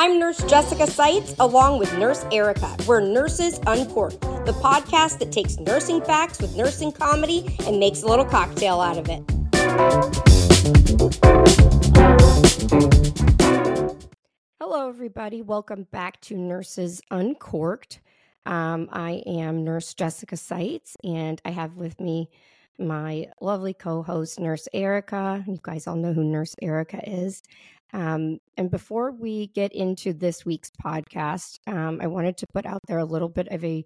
I'm Nurse Jessica Seitz, along with Nurse Erica. We're Nurses Uncorked, the podcast that takes nursing facts with nursing comedy and makes a little cocktail out of it. Hello, everybody. Welcome back to Nurses Uncorked. Um, I am Nurse Jessica Seitz, and I have with me my lovely co host, Nurse Erica. You guys all know who Nurse Erica is. Um, and before we get into this week's podcast, um, I wanted to put out there a little bit of a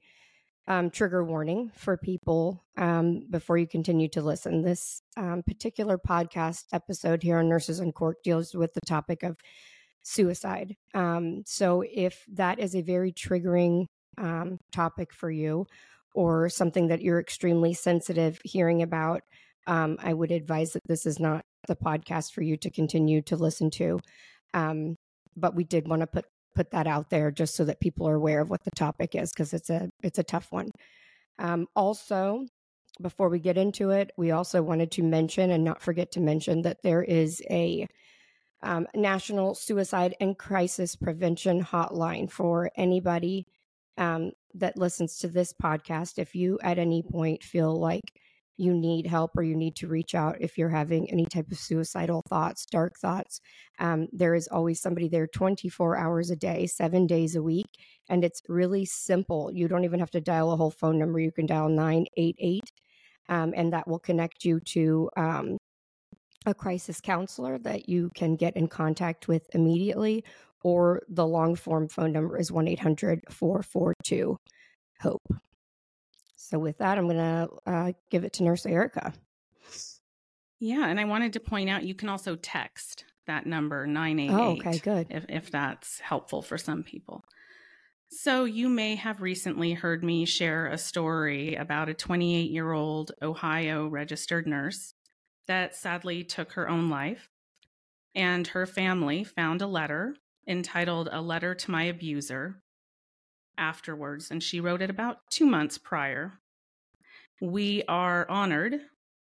um, trigger warning for people um, before you continue to listen. This um, particular podcast episode here on Nurses Uncorked deals with the topic of suicide. Um, so if that is a very triggering topic for you, or something that you're extremely sensitive hearing about, um, I would advise that this is not the podcast for you to continue to listen to. Um, but we did want to put put that out there just so that people are aware of what the topic is because it's a it's a tough one. Um, also, before we get into it, we also wanted to mention and not forget to mention that there is a um, national suicide and crisis prevention hotline for anybody um, that listens to this podcast, if you at any point feel like you need help or you need to reach out if you're having any type of suicidal thoughts, dark thoughts, um, there is always somebody there 24 hours a day, seven days a week. And it's really simple. You don't even have to dial a whole phone number. You can dial 988, um, and that will connect you to um, a crisis counselor that you can get in contact with immediately or the long form phone number is 1 800 442 HOPE. So, with that, I'm going to uh, give it to Nurse Erica. Yeah, and I wanted to point out you can also text that number 988. Oh, okay, good. If, if that's helpful for some people. So, you may have recently heard me share a story about a 28 year old Ohio registered nurse that sadly took her own life. And her family found a letter entitled A Letter to My Abuser afterwards, and she wrote it about two months prior. We are honored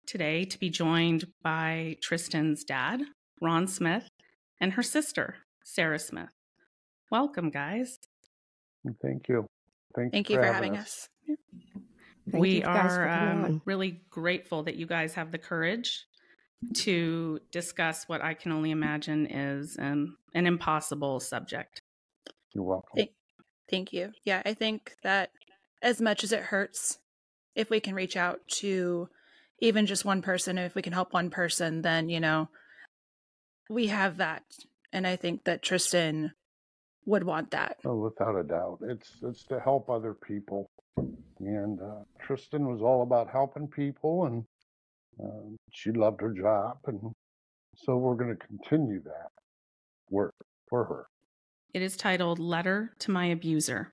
today to be joined by Tristin's dad, Ron Smith, and her sister, Sarah Smith. Welcome, guys. Thank you. Thank, Thank you for, having us. us. we are um, really grateful that you guys have the courage to discuss what I can only imagine is um, an impossible subject. You're welcome. Thank, thank you. Yeah, I think that as much as it hurts, if we can reach out to even just one person, if we can help one person, then, you know, we have that. And I think that Tristin would want that. Oh, without a doubt. It's it's to help other people. And uh, Tristin was all about helping people and um, she loved her job, and so we're going to continue that work for her. It is titled Letter to My Abuser.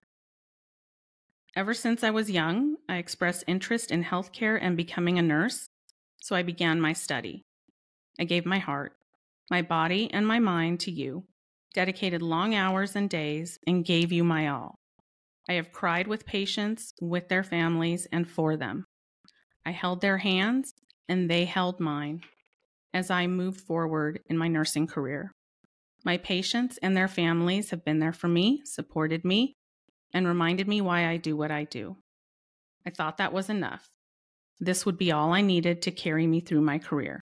Ever since I was young, I expressed interest in healthcare and becoming a nurse, so I began my study. I gave my heart, my body, and my mind to you, dedicated long hours and days, and gave you my all. I have cried with patients, with their families, and for them. I held their hands and they held mine as I moved forward in my nursing career. My patients and their families have been there for me, supported me, and reminded me why I do what I do. I thought that was enough. This would be all I needed to carry me through my career.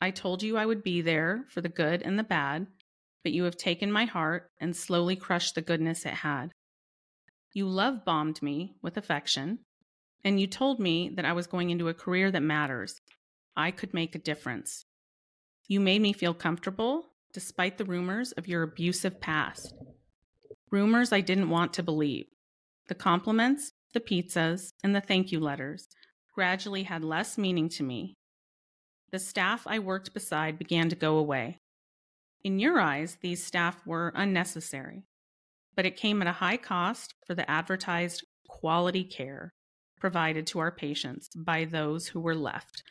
I told you I would be there for the good and the bad, but you have taken my heart and slowly crushed the goodness it had. You love bombed me with affection, and you told me that I was going into a career that matters. I could make a difference. You made me feel comfortable despite the rumors of your abusive past. Rumors I didn't want to believe. The compliments, the pizzas, and the thank you letters gradually had less meaning to me. The staff I worked beside began to go away. In your eyes, these staff were unnecessary, but it came at a high cost for the advertised quality care provided to our patients by those who were left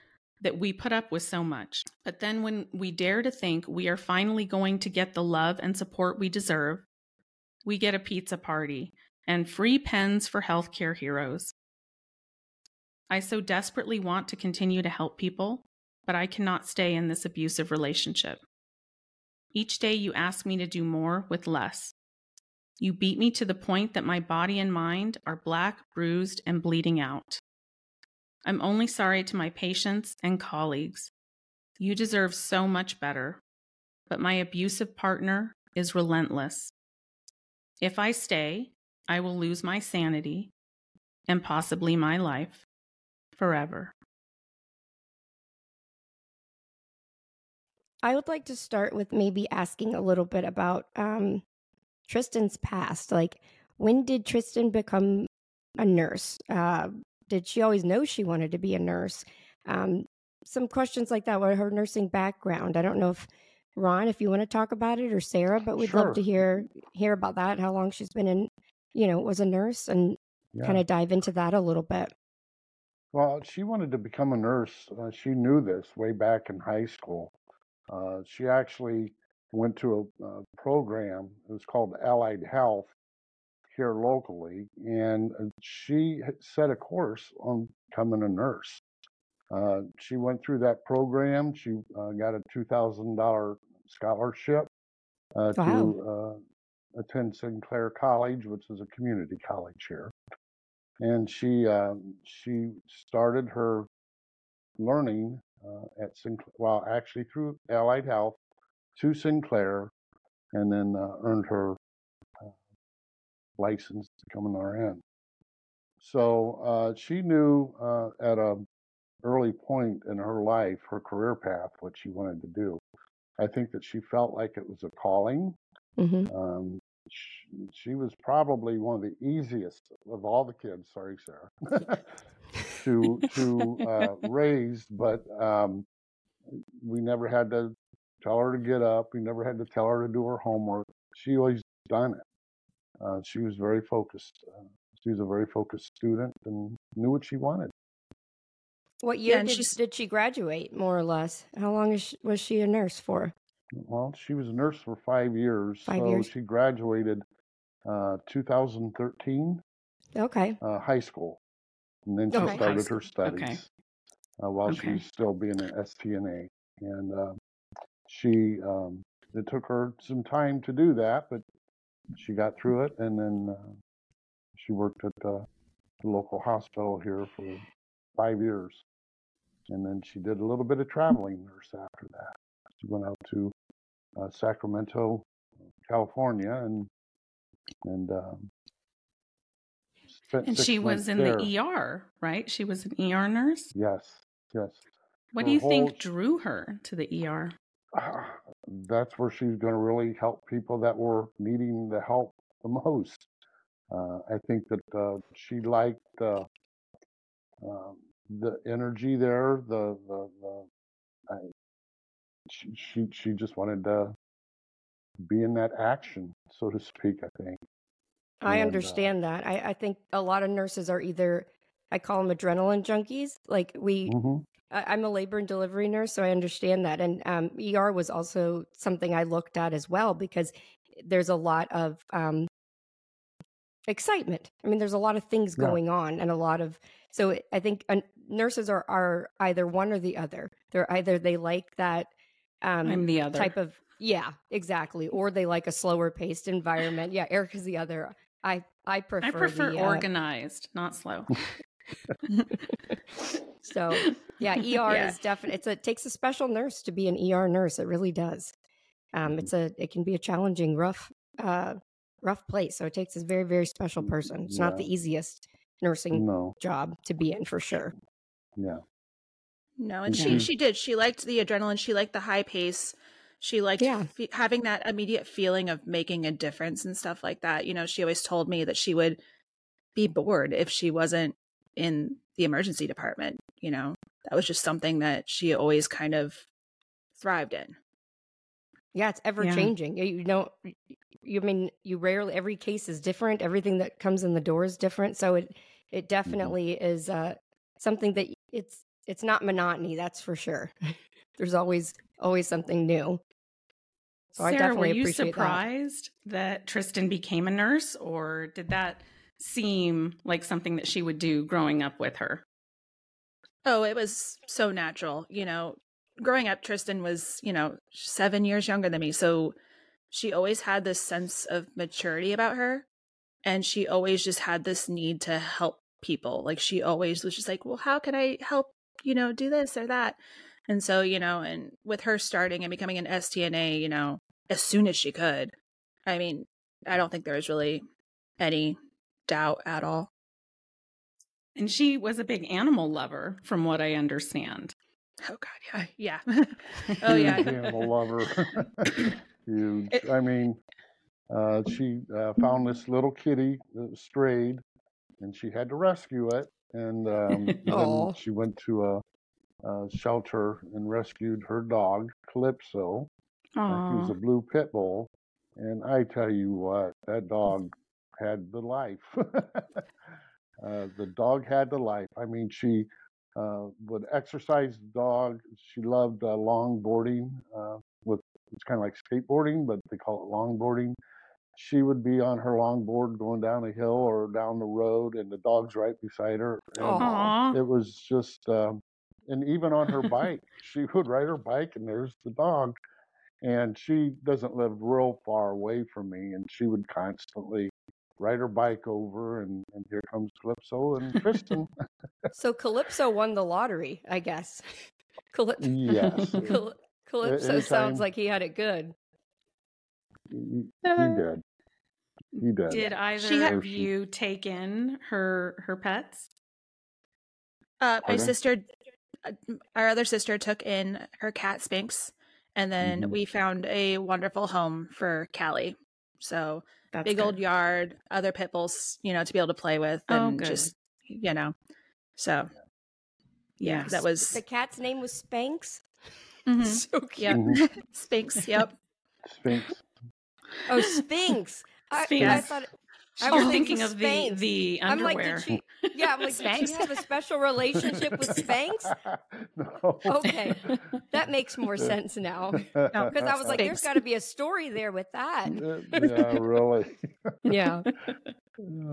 that we put up with so much. But then when we dare to think we are finally going to get the love and support we deserve, we get a pizza party and free pens for healthcare heroes. I so desperately want to continue to help people, but I cannot stay in this abusive relationship. Each day you ask me to do more with less. You beat me to the point that my body and mind are black, bruised, and bleeding out. I'm only sorry to my patients and colleagues. You deserve so much better, but my abusive partner is relentless. If I stay, I will lose my sanity and possibly my life forever. I would like to start with maybe asking a little bit about um, Tristin's past. Like, when did Tristin become a nurse? Uh, did she always know she wanted to be a nurse? Um, some questions like that. What her nursing background? I don't know if Ron, if you want to talk about it, or Sarah, but we'd Sure. love to hear hear about that. How long she's been in, you know, was a nurse, and Yeah. kind of dive into that a little bit. Well, she wanted to become a nurse. Uh, she knew this way back in high school. Uh, she actually went to a, a program. It was called Allied Health here locally, and uh, she set a course on becoming a nurse. Uh, she went through that program. She uh, got a two thousand dollar scholarship uh, Wow. to uh, attend Sinclair College, which is a community college here and she uh, she started her learning uh, at Sinclair. Well, actually through Allied Health to Sinclair, and then uh, earned her uh, license to become an RN. So uh, she knew uh, at a early point in her life, her career path, what she wanted to do. I think that she felt like it was a calling. hmm Um, she, she was probably one of the easiest of all the kids. Sorry, Sarah, to to uh, raise, but um, we never had to tell her to get up. We never had to tell her to do her homework. She always done it. Uh, she was very focused. Uh, she was a very focused student and knew what she wanted. What year and did, she's- did she graduate, more or less? How long is she, was she a nurse for? Well, she was a nurse for five years, Five so years. she graduated uh, 2013. Okay. uh, high school, and then she Okay. Started her studies Okay. uh, while Okay. she was still being an STNA. And uh, she, um, it took her some time to do that, but she got through it, and then uh, she worked at uh, the local hospital here for five years, and then she did a little bit of traveling nurse after that. She went out to uh, Sacramento, California, and and um, And she was in there. the ER, right? She was an ER nurse. Yes, yes. What Her do you whole think drew her to the ER? That's where she's going to really help people that were needing the help the most. Uh, I think that uh, she liked uh, um, the energy there. The the, the I, she, she she just wanted to be in that action, so to speak. I think. I And, uh, understand that. I, I think a lot of nurses are either, I call them adrenaline junkies. Like we, Mhm. I, I'm a labor and delivery nurse, so I understand that. And um, ER was also something I looked at as well because there's a lot of um, excitement. I mean, there's a lot of things Yeah. going on and a lot of, so I think uh, nurses are, are either one or the other. They're either they like that um, I'm the other. type of, yeah, exactly. Or they like a slower paced environment. Yeah, Erica's the other. I, I prefer, I prefer the, uh, organized, not slow. So yeah, ER Yeah. is definitely it's a it takes a special nurse to be an ER nurse. It really does. Um, it's a it can be a challenging, rough, uh, rough place. So it takes a very very special person. It's not the easiest nursing No. job to be in for sure. Yeah. No, and Yeah. she she did. She liked the adrenaline. She liked the high pace. She liked Yeah. fe- having that immediate feeling of making a difference and stuff like that. You know, she always told me that she would be bored if she wasn't in the emergency department. You know, that was just something that she always kind of thrived in. Yeah, it's ever changing. You, know. You I mean you rarely every case is different. Everything that comes in the door is different. So it it definitely is uh, something that it's it's not monotony. That's for sure. There's always always something new. So I Sarah, definitely were you appreciate that. surprised that. Tristin became a nurse, or did that seem like something that she would do growing up with her? Oh, it was so natural. You know, growing up, Tristin was, you know, seven years younger than me. So she always had this sense of maturity about her. And she always just had this need to help people. Like she always was just like, well, how can I help, you know, do this or that? And so, you know, and with her starting and becoming an STNA, you know, as soon as she could, I mean, I don't think there was really any doubt at all. And she was a big animal lover, from what I understand. Oh God, yeah, yeah. oh yeah, animal lover. Huge. It, I mean, uh, she uh, found this little kitty that strayed, and she had to rescue it. And um, then she went to a, a, shelter and rescued her dog, Calypso. Uh, he was a blue pit bull, and I tell you what, that dog had the life. uh, the dog had the life. I mean, she uh, would exercise the dog. She loved uh, longboarding. Uh, with it's kind of like skateboarding, but they call it longboarding. She would be on her longboard going down a hill or down the road, and the dog's right beside her. And it was just, um, and even on her bike, she would ride her bike, and there's the dog. And she doesn't live real far away from me, and she would constantly ride her bike over, and, and here comes Calypso and Tristin. so Calypso won the lottery, I guess. Calyp- yes. Cal- Calypso Anytime, sounds like he had it good. He, he did. He did. Did either she of you take in her her pets? Uh, my sister, uh, our other sister, took in her cat Sphinx, and then mm-hmm. we found a wonderful home for Callie. So that's big good. old yard, other pit bulls, you know, to be able to play with, oh, and oh, just you know, so yeah, that was the cat's name was Spanx. Mm-hmm. So cute. Yep. Mm-hmm. Sphinx. Yep. Sphinx. Oh, Sphinx. Sphinx. I, I thought. I oh, was thinking of the the underwear. I'm like, she, yeah, I'm like, Spanx? did she have a special relationship with Spanx? no. Okay, that makes more sense now. Because I was like, there's got to be a story there with that. Uh, yeah, really. yeah.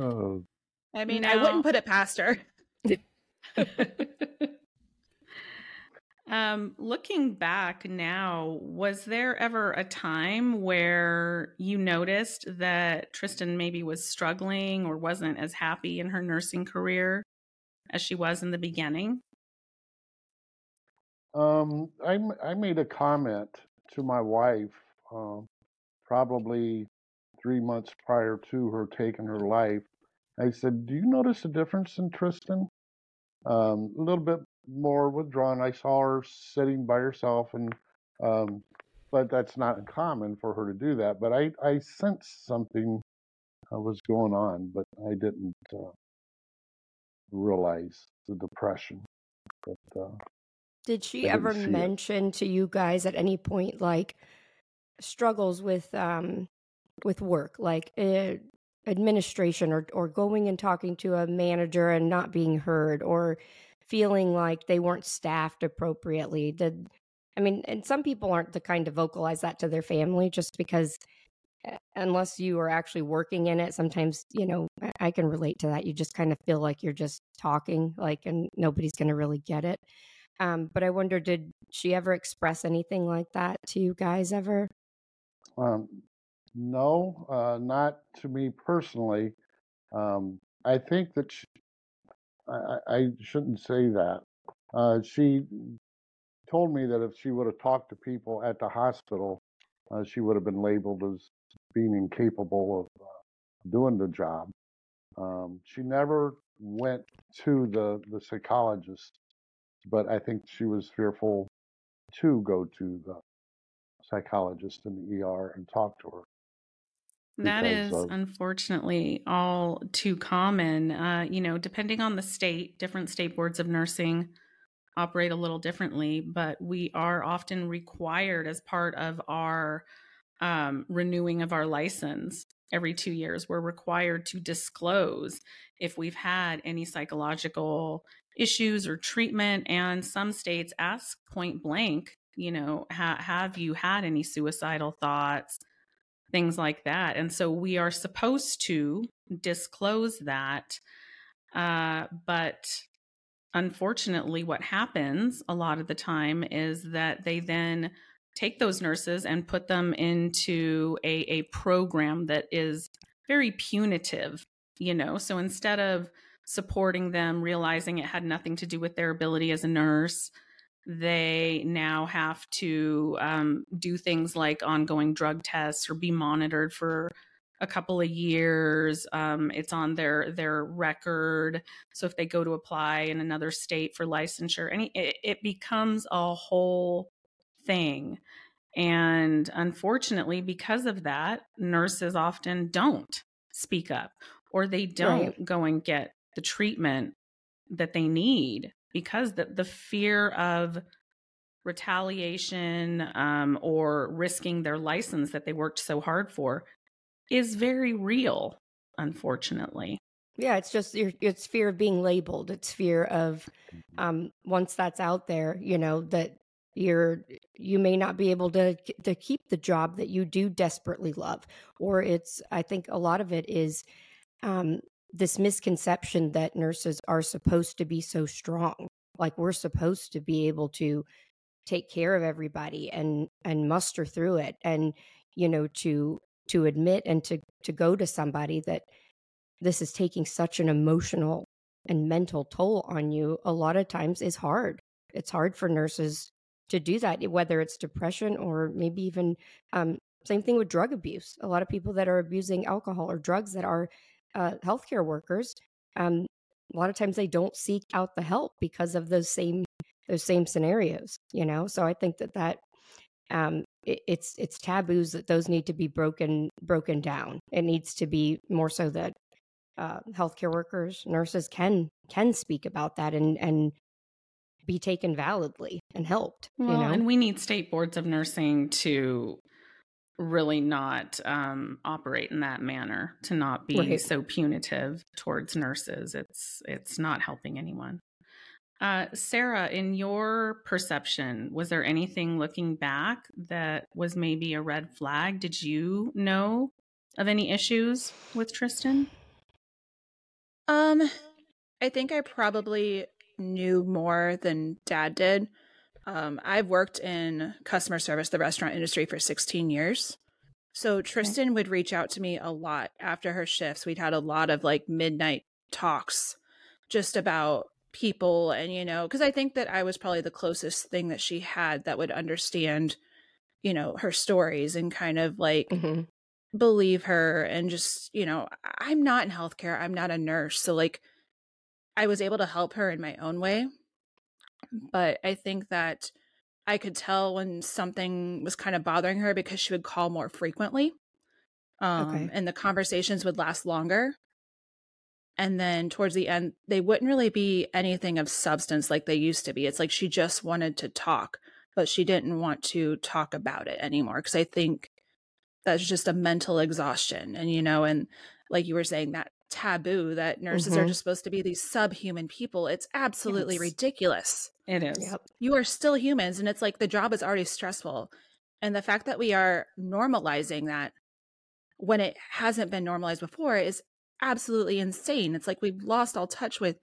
Oh. I mean, I wouldn't put it past her. Um, looking back now, was there ever a time where you noticed that Tristin maybe was struggling or wasn't as happy in her nursing career as she was in the beginning? Um, I, I made a comment to my wife um, probably three months prior to her taking her life. I said, Do you notice a difference in Tristin? Um, a little bit more withdrawn. I saw her sitting by herself, and um, but that's not uncommon for her to do that. But I I sensed something uh, was going on, but I didn't uh, realize the depression. But uh, did she ever mention it. to you guys at any point like struggles with um with work, like uh, administration, or or going and talking to a manager and not being heard, or feeling like they weren't staffed appropriately did i mean and some people aren't the kind to vocalize that to their family just because eh, unless you are actually working in it sometimes you know i can relate to that you just kind of feel like you're just talking like and nobody's going to really get it. Um, but i wonder did she ever express anything like that to you guys ever? Um, no uh, not to me personally. Um, i think that I, I shouldn't say that. Uh, she told me that if she would have talked to people at the hospital, uh, she would have been labeled as being incapable of uh, doing the job. Um, she never went to the, the psychologist, but I think she was fearful to go to the psychologist in the ER and talk to her. That is of, unfortunately all too common. Uh, you know, depending on the state, different state boards of nursing operate a little differently, but we are often required as part of our um, renewing of our license every two years. We're required to disclose if we've had any psychological issues or treatment. And some states ask point blank, you know, ha- have you had any suicidal thoughts? Things like that. And so we are supposed to disclose that. Uh, but unfortunately, what happens a lot of the time is that they then take those nurses and put them into a, a program that is very punitive, you know? So instead of supporting them, realizing it had nothing to do with their ability as a nurse, they now have to um, do things like ongoing drug tests or be monitored for a couple of years. Um, it's on their their record. So if they go to apply in another state for licensure, any it, it becomes a whole thing. And unfortunately, because of that, nurses often don't speak up or they don't right. go and get the treatment that they need because the, the fear of retaliation um, or risking their license that they worked so hard for is very real, unfortunately. Yeah, it's just it's fear of being labeled. It's fear of um, once that's out there, you know that you're you may not be able to to keep the job that you do desperately love, or it's I think a lot of it is um, this misconception that nurses are supposed to be so strong. Like we're supposed to be able to take care of everybody and and muster through it and you know to to admit and to to go to somebody that this is taking such an emotional and mental toll on you a lot of times is hard. It's hard for nurses to do that whether it's depression or maybe even um, same thing with drug abuse. A lot of people that are abusing alcohol or drugs that are uh, healthcare workers, um, a lot of times they don't seek out the help because of those same those same scenarios. You know, so I think that that um, it, it's it's taboos that those need to be broken broken down. It needs to be more so that uh, healthcare workers, nurses can can speak about that and and be taken validly and helped. Well, you know? and we need state boards of nursing to really not um, operate in that manner to not be right. so punitive towards nurses. It's it's not helping anyone. Uh, sarah in your perception was there anything looking back that was maybe a red flag? Did you know of any issues with tristin? Um i think i probably knew more than dad did um, I've worked in customer service, the restaurant industry for 16 years. So Tristin okay. would reach out to me a lot after her shifts. We'd had a lot of like midnight talks just about people and, you know, because I think that I was probably the closest thing that she had that would understand, you know, her stories and kind of like mm-hmm. believe her and just, you know, I'm not in healthcare. I'm not a nurse. So like I was able to help her in my own way but I think that I could tell when something was kind of bothering her because she would call more frequently. Um, okay. And the conversations would last longer. And then towards the end, they wouldn't really be anything of substance like they used to be. It's like she just wanted to talk, but she didn't want to talk about it anymore. Cause I think that's just a mental exhaustion. And, you know, and like you were saying, that taboo that nurses mm-hmm. are just supposed to be these subhuman people. It's absolutely yes. ridiculous. It is. Yep. You are still humans, and it's like the job is already stressful. And the fact that we are normalizing that when it hasn't been normalized before is absolutely insane. It's like we've lost all touch with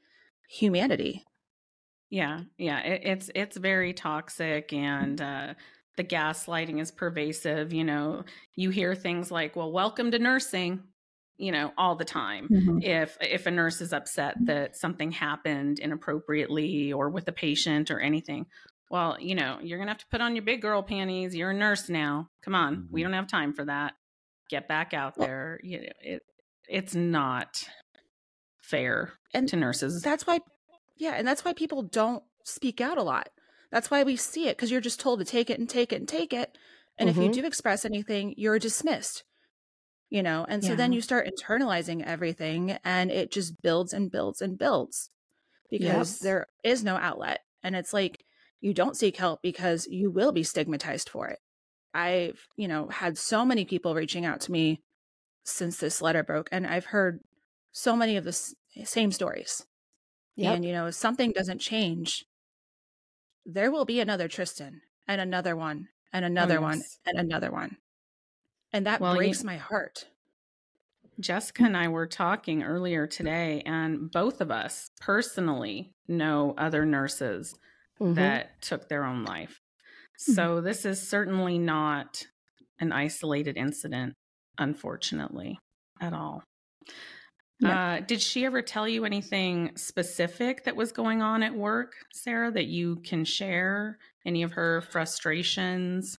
humanity. Yeah, yeah, it, it's it's very toxic, and uh, the gaslighting is pervasive. You know, you hear things like, "Well, welcome to nursing," you know all the time mm-hmm. if if a nurse is upset that something happened inappropriately or with a patient or anything well you know you're gonna have to put on your big girl panties you're a nurse now come on mm-hmm. we don't have time for that get back out well, there you know, it it's not fair and to nurses that's why yeah and that's why people don't speak out a lot that's why we see it because you're just told to take it and take it and take it and mm-hmm. if you mm-hmm. do express anything you're dismissed you know and so yeah. then you start internalizing everything and it just builds and builds and builds because yes. there is no outlet and it's like you don't seek help because you will be stigmatized for it i've you know had so many people reaching out to me since this letter broke and i've heard so many of the same stories yep. and you know if something doesn't change there will be another tristin and another one and another oh, yes. one and another one and that well, breaks you, my heart. Jessica and I were talking earlier today, and both of us personally know other nurses Mhm. that took their own life. Mhm. So this is certainly not an isolated incident, unfortunately, at all. Uh, did she ever tell you anything specific that was going on at work, Sarah, that you can share? Any of her frustrations?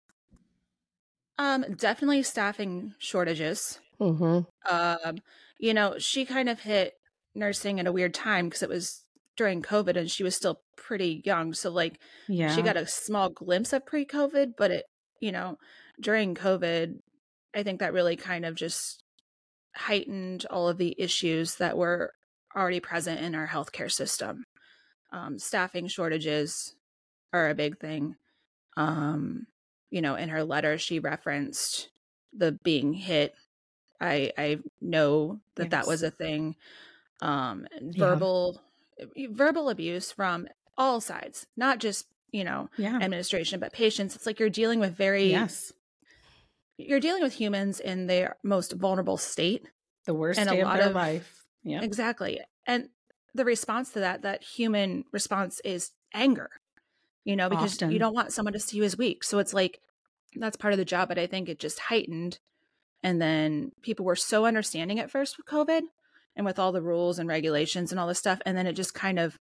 Um, definitely staffing shortages. Mhm. Um, you know, she kind of hit nursing at a weird time because it was during COVID and she was still pretty young. So like Yeah. she got a small glimpse of pre-COVID, but it, you know, during COVID, I think that really kind of just heightened all of the issues that were already present in our healthcare system. Um, staffing shortages are a big thing. Um, you know, in her letter, she referenced the being hit. I I know that that was a thing. Um, Yeah. verbal verbal abuse from all sides, not just you know yeah. administration, but patients. It's like you're dealing with very yes. you're dealing with humans in their most vulnerable state. The worst and a day of lot their of- life. Yeah. Exactly. And the response to that, that human response is anger, you know, because Often. you don't want someone to see you as weak. So it's like, that's part of the job. But I think it just heightened. And then people were so understanding at first with COVID and with all the rules and regulations and all this stuff. And then it just kind of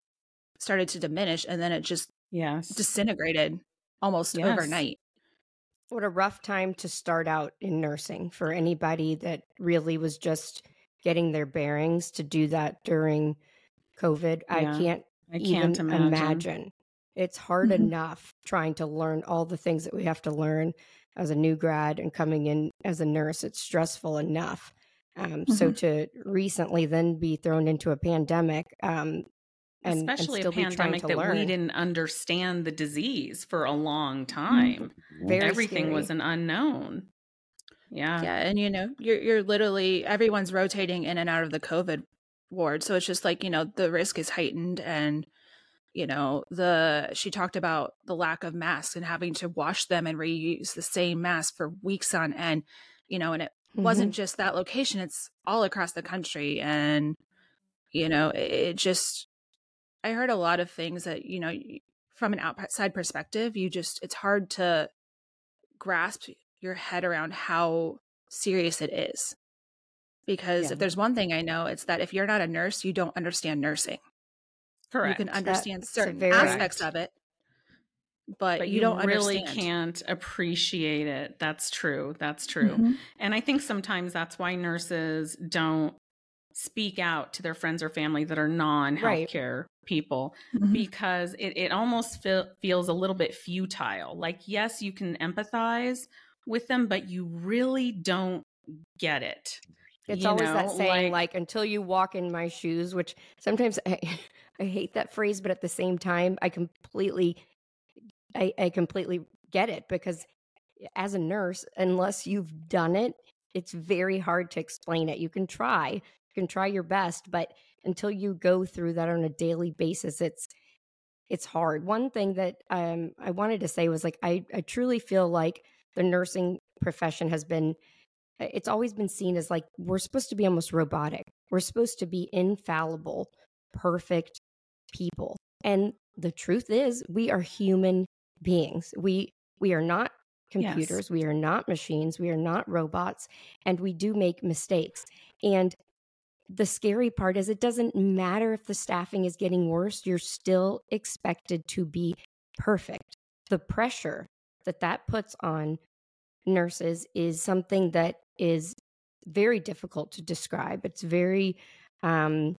started to diminish. And then it just Yes. disintegrated almost Yes. overnight. What a rough time to start out in nursing for anybody that really was just getting their bearings to do that during COVID. I can't I even can't imagine. imagine. It's hard Mhm. enough trying to learn all the things that we have to learn as a new grad and coming in as a nurse. It's stressful enough. Um, So to recently then be thrown into a pandemic um, and, and Especially still a pandemic that learn. we didn't understand the disease for a long time. Very Everything was an unknown. Yeah. Yeah, and you know, you're you're literally everyone's rotating in and out of the COVID ward, so it's just like you know the risk is heightened, and you know the she talked about the lack of masks and having to wash them and reuse the same mask for weeks on end, you know, and it Mhm. wasn't just that location; it's all across the country, and you know, it, it just I heard a lot of things that you know from an outside perspective, you just it's hard to grasp your head around how serious it is. Because Yeah. if there's one thing I know, it's that if you're not a nurse, you don't understand nursing. Correct. You can understand That's certain very- aspects of it, but, but you, you, don't really understand. can't appreciate it. That's true. That's true. Mhm. And I think sometimes that's why nurses don't speak out to their friends or family that are non healthcare people Mhm. because it, it almost feel, feels a little bit futile. Like, yes, you can empathize with them, but you really don't get it. It's you always that know, saying, like, until you walk in my shoes, which sometimes I, I hate that phrase, but at the same time, I completely, I, I completely get it because as a nurse, unless you've done it, it's very hard to explain it. You can try, you can try your best, but until you go through that on a daily basis, it's it's hard. One thing that um, I wanted to say was like I, I truly feel like the nursing profession has been it's always been seen as like we're supposed to be almost robotic. We're supposed to be infallible, perfect people. And the truth is we are human beings. We we are not Yes. computers, we are not machines, we are not robots, and we do make mistakes. And the scary part is it doesn't matter if the staffing is getting worse, you're still expected to be perfect. The pressure that that puts on nurses is something that is very difficult to describe. It's very, um,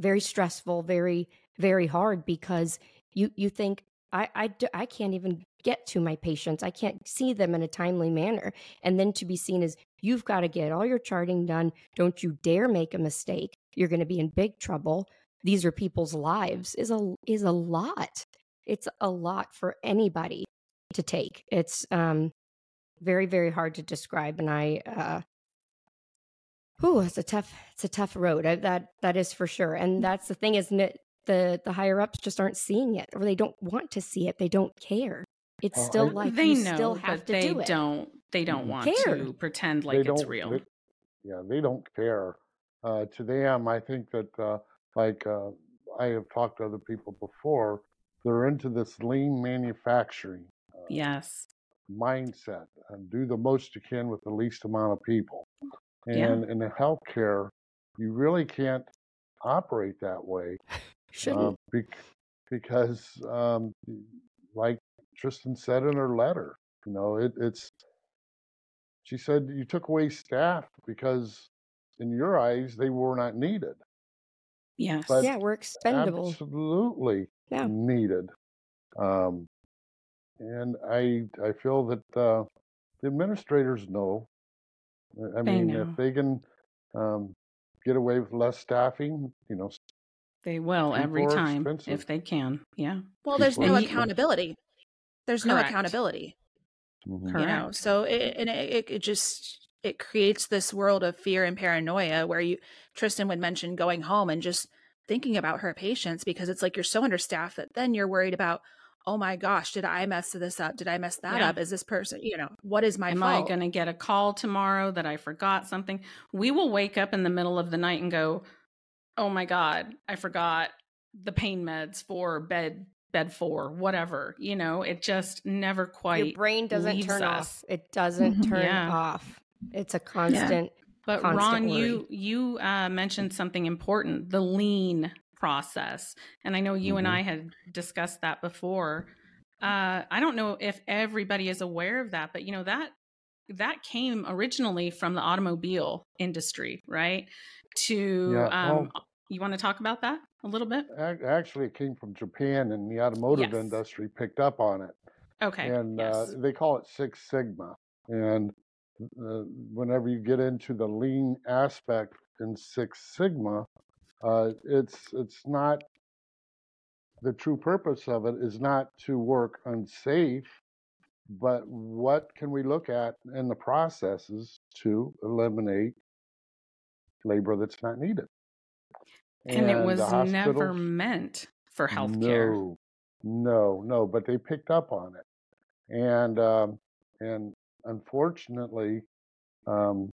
very stressful, very, very hard because you you think I, I, I can't even get to my patients. I can't see them in a timely manner, and then to be seen as you've got to get all your charting done. Don't you dare make a mistake. You're going to be in big trouble. These are people's lives. is a is a lot. It's a lot for anybody to take. It's um very very hard to describe and i uh whew, it's a tough it's a tough road I, that that is for sure and that's the thing isn't it the the higher ups just aren't seeing it or they don't want to see it they don't care it's Oh, still I- like they you know, still have but to they do it don't. They don't want Care. to pretend They like it's real. they- yeah, they don't care. Uh, to them, I think that uh, like uh, I have talked to other people before, they're into this lean manufacturing uh, Yes. mindset and do the most you can with the least amount of people. Yeah. And in the healthcare, you really can't operate that way Shouldn't. uh, bec- because, um, like Tristin said in her letter, you know, it, it's. She said you took away staff because, in your eyes, they were not needed. Yes. but- yeah, we're expendable. Absolutely Yeah. needed. Um, and I I feel that uh, the administrators know. I- I They mean, know. if they can um, get away with less staffing, you know, they will every time expensive. if they can. Yeah. Well, there's People no are- accountability. There's no Correct. accountability. mhm. you know so it, and it, it- it just it creates this world of fear and paranoia where you tristin would mention going home and just thinking about her patients because it's like you're so understaffed that then you're worried about oh my gosh did i mess this up did i mess that Yeah. up is this person you know what is my Am fault I going to get a call tomorrow that I forgot something? We will wake up in the middle of the night and go, "Oh my god, I forgot the pain meds for bed bed 4, whatever." You know, it just never quite Your brain doesn't leaves turn us. off. It doesn't turn Yeah. off. It's a constant. But constant Ron, worry. you you uh, mentioned something important: the lean process, and I know you and Mhm. I had discussed that before. Uh, I don't know if everybody is aware of that, but you know that that came originally from the automobile industry, right? To Yeah, um, you want to talk about that a little bit? Actually, it came from Japan, and the automotive Yes. industry picked up on it. Okay. and yes. uh, they call it Six Sigma. And uh, whenever you get into the lean aspect in Six Sigma, uh, it's it's not the true purpose of it is not to work unsafe, but what can we look at in the processes to eliminate labor that's not needed? and, it was never meant for healthcare. no, no, no. But they picked up on it, and um, and unfortunately, um,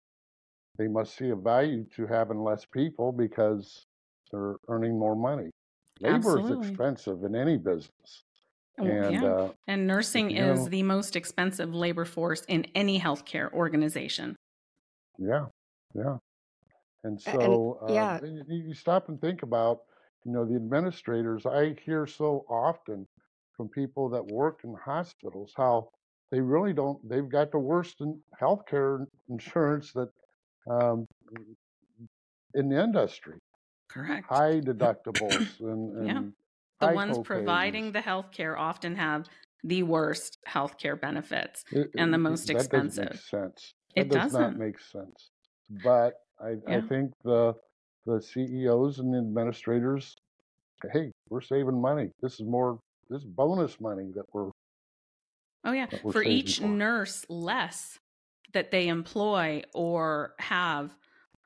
they must see a value to having less people because they're earning more money. Labor Absolutely. is expensive in any business, Oh, and yeah. uh, And nursing is know- the most expensive labor force in any healthcare organization. yeah, yeah. And and- so, uh, yeah. you, you stop and think about, you know, the administrators. I hear so often from people that work in hospitals how they really don't. They've got the worst in healthcare insurance that um, in the industry. Correct. High deductibles and, and Yeah. the high ones co-pays. providing the healthcare often have the worst healthcare benefits. It- and the most that doesn't make expensive. sense. It does doesn't. not make sense. But I, I think the the CEOs and the administrators, hey, we're saving money. This is more this is bonus money that we're Oh yeah, for each for. nurse less that they employ or have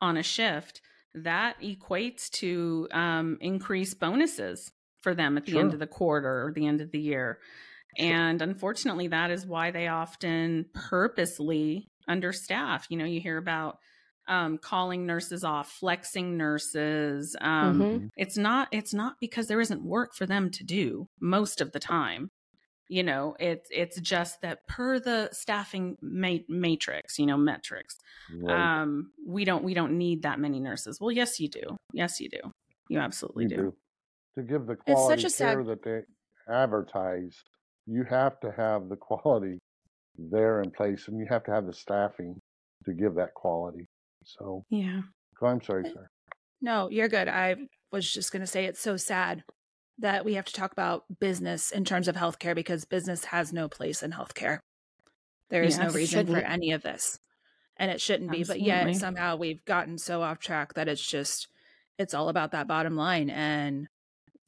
on a shift, that equates to um, increased bonuses for them at the end of the quarter or the end of the year. Sure. And unfortunately, that is why they often purposely understaff. You know, you hear about um, calling nurses off, flexing nurses. Um, Mhm. It's not. It's not because there isn't work for them to do most of the time. You know, it's it's just that per the staffing ma- matrix, you know, metrics, right. um, we don't we don't need that many nurses. Well, yes, you do. Yes, you do. You absolutely you do. do. To give the It's such quality a sad- care that they advertise, you have to have the quality there in place, and you have to have the staffing to give that quality. So, Yeah. oh, I'm sorry, sir. no you're good i was just going to say it's so sad that we have to talk about business in terms of healthcare because business has no place in healthcare there is no reason for Shouldn't. any of this and it shouldn't be but yet somehow we've gotten so off track that it's just it's all about that bottom line and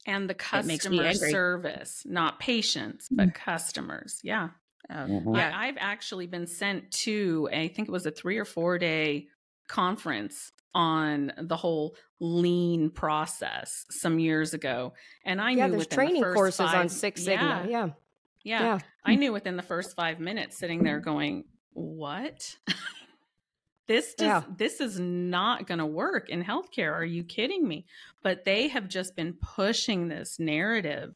And the It makes me customer service, not patients, but customers. Yeah. um, Mhm. yeah I, I've actually been sent to, I think it was a three or four day conference on the whole lean process some years ago. And I yeah, knew there's training the courses on Six Sigma. Yeah, Yeah. yeah. Yeah. I knew within the first five minutes sitting there going, what? this does Yeah. this is not going to work in healthcare. Are you kidding me? But they have just been pushing this narrative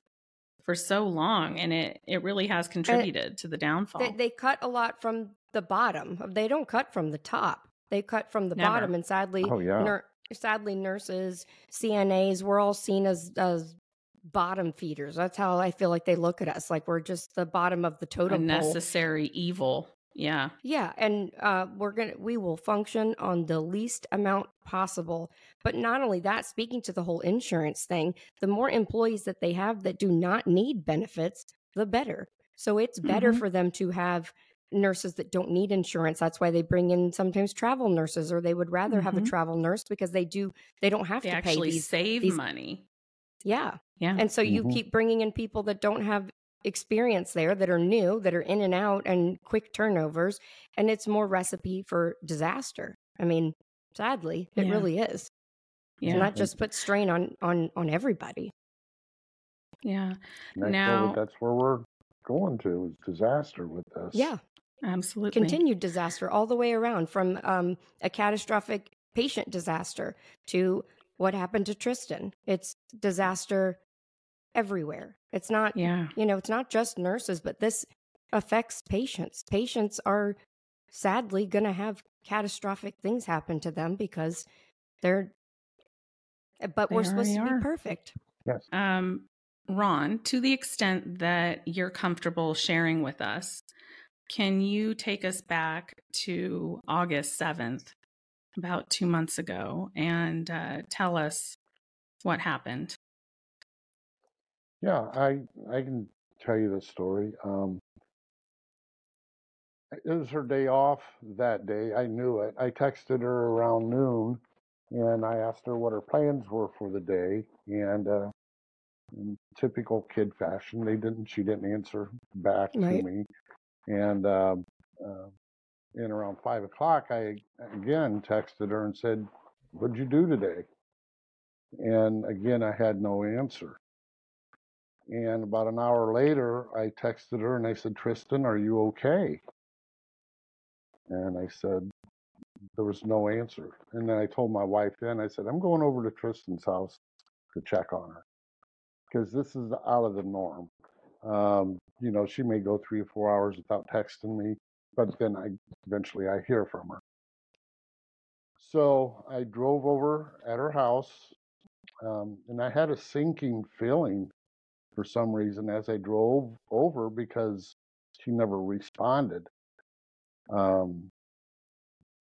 for so long and it it really has contributed to the downfall. They, they cut a lot from the bottom. They don't cut from the top. They cut from the Never. bottom, and sadly, Oh, yeah. nur- sadly, nurses, CNAs, we're all seen as as bottom feeders. That's how I feel like they look at us, like we're just the bottom of the a totem pole. necessary evil. Yeah. Yeah, and uh, we're gonna we will function on the least amount possible. But not only that, speaking to the whole insurance thing, the more employees that they have that do not need benefits, the better. So it's better Mhm. for them to have nurses that don't need insurance. That's why they bring in sometimes travel nurses, or they would rather have a Mhm. travel nurse because they do they don't have They to pay actually these. save these- money. Yeah, Yeah. and so you Mhm. keep bringing in people that don't have experience there, that are new, that are in and out and quick turnovers. And it's more recipe for disaster. I mean, sadly, it Yeah. really is. yeah. And that just puts strain on on on everybody. yeah. And Now- that that's where we're going to is disaster with this. Yeah. Absolutely. Continued disaster all the way around from um, a catastrophic patient disaster to what happened to Tristin. It's disaster everywhere. It's not Yeah. you know, it's not just nurses, but this affects patients. Patients are sadly going to have catastrophic things happen to them because they're, but They we're supposed to already be perfect. Yes. Um, Ron, to the extent that you're comfortable sharing with us, can you take us back to August 7th, about two months ago, and uh, tell us what happened? Yeah, I I can tell you the story. Um, it was her day off that day. I knew it. I texted her around noon, and I asked her what her plans were for the day. And uh, in typical kid fashion, they didn't. She didn't answer back Right. to me. And uh, in around five o'clock, I again texted her and said, "What'd you do today?" And again, I had no answer. And about an hour later, I texted her and I said, Tristin, are you okay? And I said, there was no answer. And then I told my wife then, I said, I'm going over to Tristin's house to check on her because this is out of the norm. Um, you know, she may go three or four hours without texting me, but then I eventually I hear from her. So I drove over at her house, um, and I had a sinking feeling for some reason as I drove over because she never responded. Um,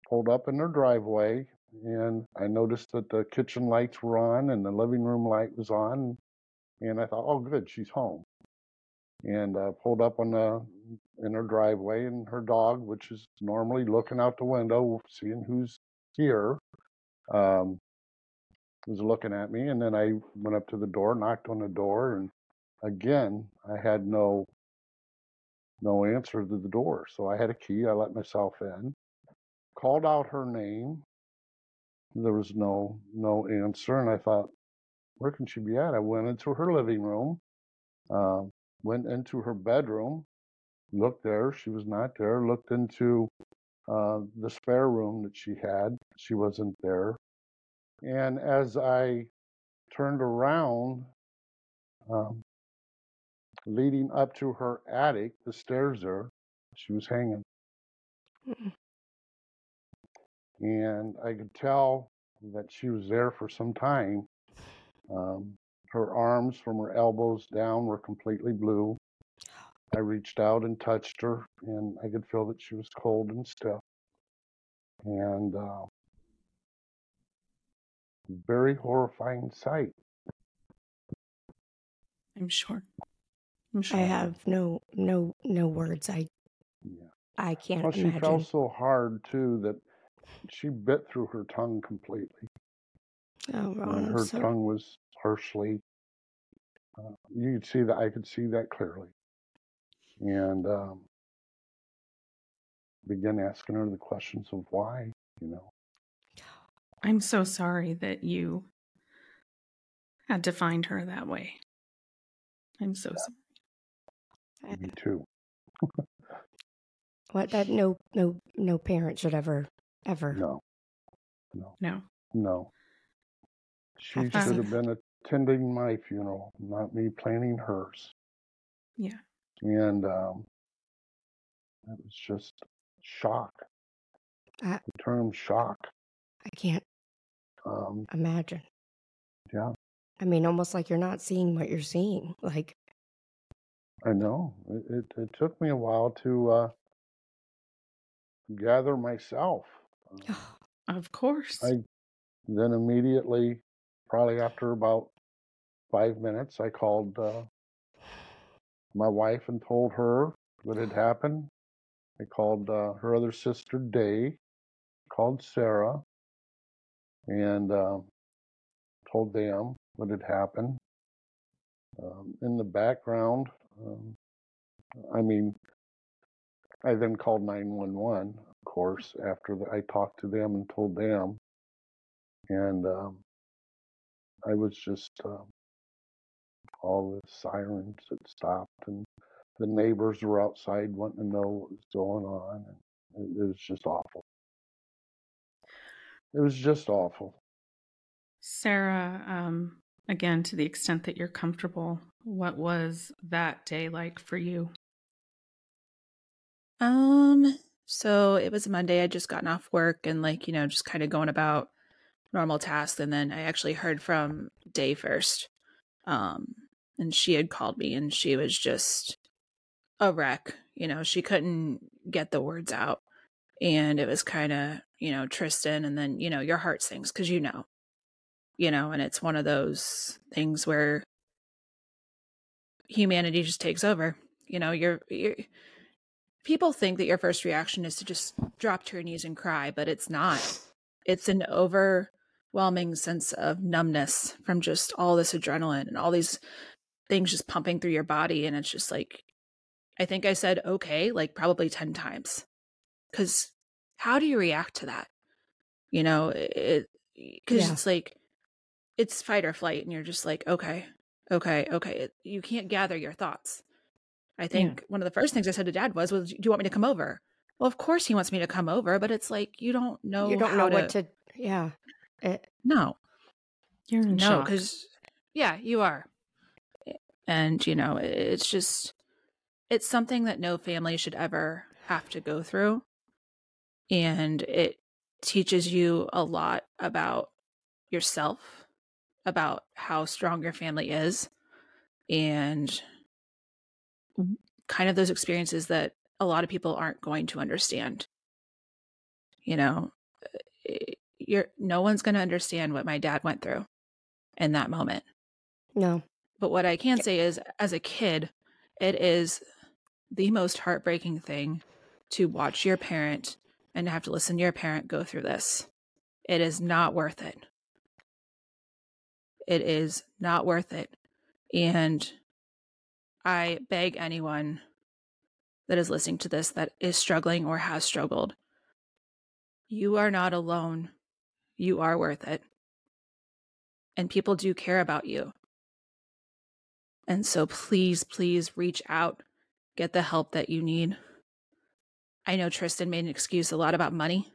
pulled up in her driveway and I noticed that the kitchen lights were on and the living room light was on. And I thought, oh, good, she's home. And uh, pulled up on the in her driveway, and her dog, which is normally looking out the window, seeing who's here, um, was looking at me. And then I went up to the door, knocked on the door, and again, I had no no answer to the door. So I had a key. I let myself in, called out her name. There was no no answer, and I thought, where can she be at? I went into her living room, uh, went into her bedroom, looked there. She was not there. Looked into uh, the spare room that she had. She wasn't there. And as I turned around, um, leading up to her attic, the stairs there, she was hanging. And I could tell that she was there for some time. Um, her arms from her elbows down were completely blue. I reached out and touched her, and I could feel that she was cold and stiff. And uh, very horrifying sight. I'm sure. I'm sure. I have no no no words. I Yeah. I can't Well, she imagine. fell so hard too that she bit through her tongue completely, oh, Ron, and her so- tongue was harshly. Uh, you could see that. I could see that clearly, and um, began asking her the questions of why. You know, I'm so sorry that you had to find her that way. I'm so sorry. me too. what that no no no parent should ever ever. No, no, No. no. She should have been attending my funeral, not me planning hers. Yeah. And um, it was just shock. I- the term shock. I can't Um, imagine. yeah, I mean, almost like you're not seeing what you're seeing. Like, I know. It, it, it took me a while to uh, gather myself. Um, Of course. I then immediately, probably after about five minutes, I called uh, my wife and told her what had happened. I called uh, her other sister, Day, called Sarah, and uh, told them what had happened. Um, in the background, um, I mean, I then called 911, of course, after the, I talked to them and told them. And um, I was just, um, all the sirens had stopped, and the neighbors were outside wanting to know what was going on. And it, it was just awful. It was just awful. Sarah, um, again, to the extent that you're comfortable, what was that day like for you? Um, so it was a Monday. I'd just gotten off work and like, you know, just kind of going about normal tasks. And then I actually heard from Day first. Um, and she had called me and she was just a wreck. You know, she couldn't get the words out. And it was kind of, you know, Tristin, and then, you know, your heart sings because you know, you know, and it's one of those things where humanity just takes over. You know, you're, you're people think that your first reaction is to just drop to your knees and cry, but it's not. It's an overwhelming sense of numbness from just all this adrenaline and all these things just pumping through your body. And it's just like, I think I said okay, like probably 10 times. Because how do you react to that? You know, it, because Yeah. it's like, it's fight or flight, and you're just like, okay, okay, okay. It, you can't gather your thoughts. I think one of the first things I said to dad was, "Was do you want me to come over?" Well, of course he wants me to come over, but it's like you don't know. you don't know what to, yeah. It, No, You're in no, because yeah, you are, and you know it's just it's something that no family should ever have to go through, and it teaches you a lot about yourself, about how strong your family is, and kind of those experiences that a lot of people aren't going to understand. You know, eh, you're no one's going to understand what my dad went through in that moment. no. But what I can say is as a kid, it is the most heartbreaking thing to watch your parent and have to listen to your parent go through this. It is not worth it. It is not worth it. And I beg anyone that is listening to this that is struggling or has struggled, you are not alone. You are worth it. And people do care about you. And so please, please reach out, get the help that you need. I know Tristin made an excuse a lot about money.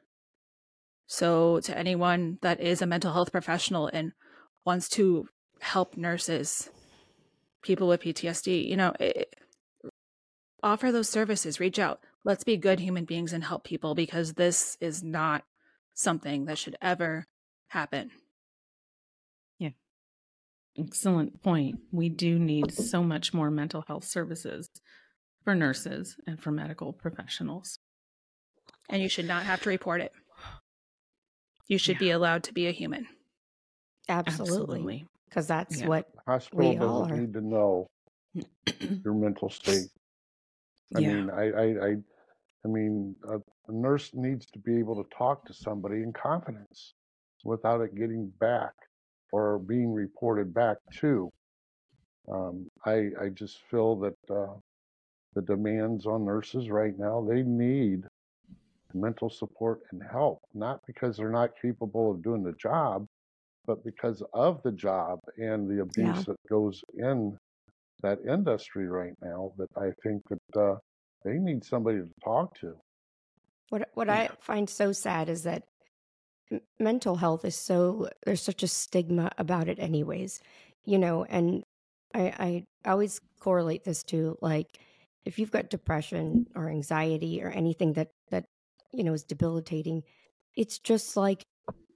So, to anyone that is a mental health professional and wants to help nurses, people with PTSD, you know, it, offer those services, reach out. Let's be good human beings and help people because this is not something that should ever happen. Yeah. Excellent point. We do need so much more mental health services for nurses and for medical professionals. And you should not have to report it. You should be allowed to be a human. Absolutely. Because that's Yeah. what, Hospital We all doesn't are. need to know your mental state. I yeah. mean, I, I, I, I mean, a, a nurse needs to be able to talk to somebody in confidence without it getting back or being reported back to. Um, I, I just feel that uh, the demands on nurses right now, they need mental support and help, not because they're not capable of doing the job, but because of the job and the abuse Yeah. that goes in that industry right now. That I think that uh, they need somebody to talk to. What what Yeah. I find so sad is that mental health is so there's such a stigma about it anyways. You know, and I I always correlate this to like if you've got depression or anxiety or anything that that you know is debilitating, it's just like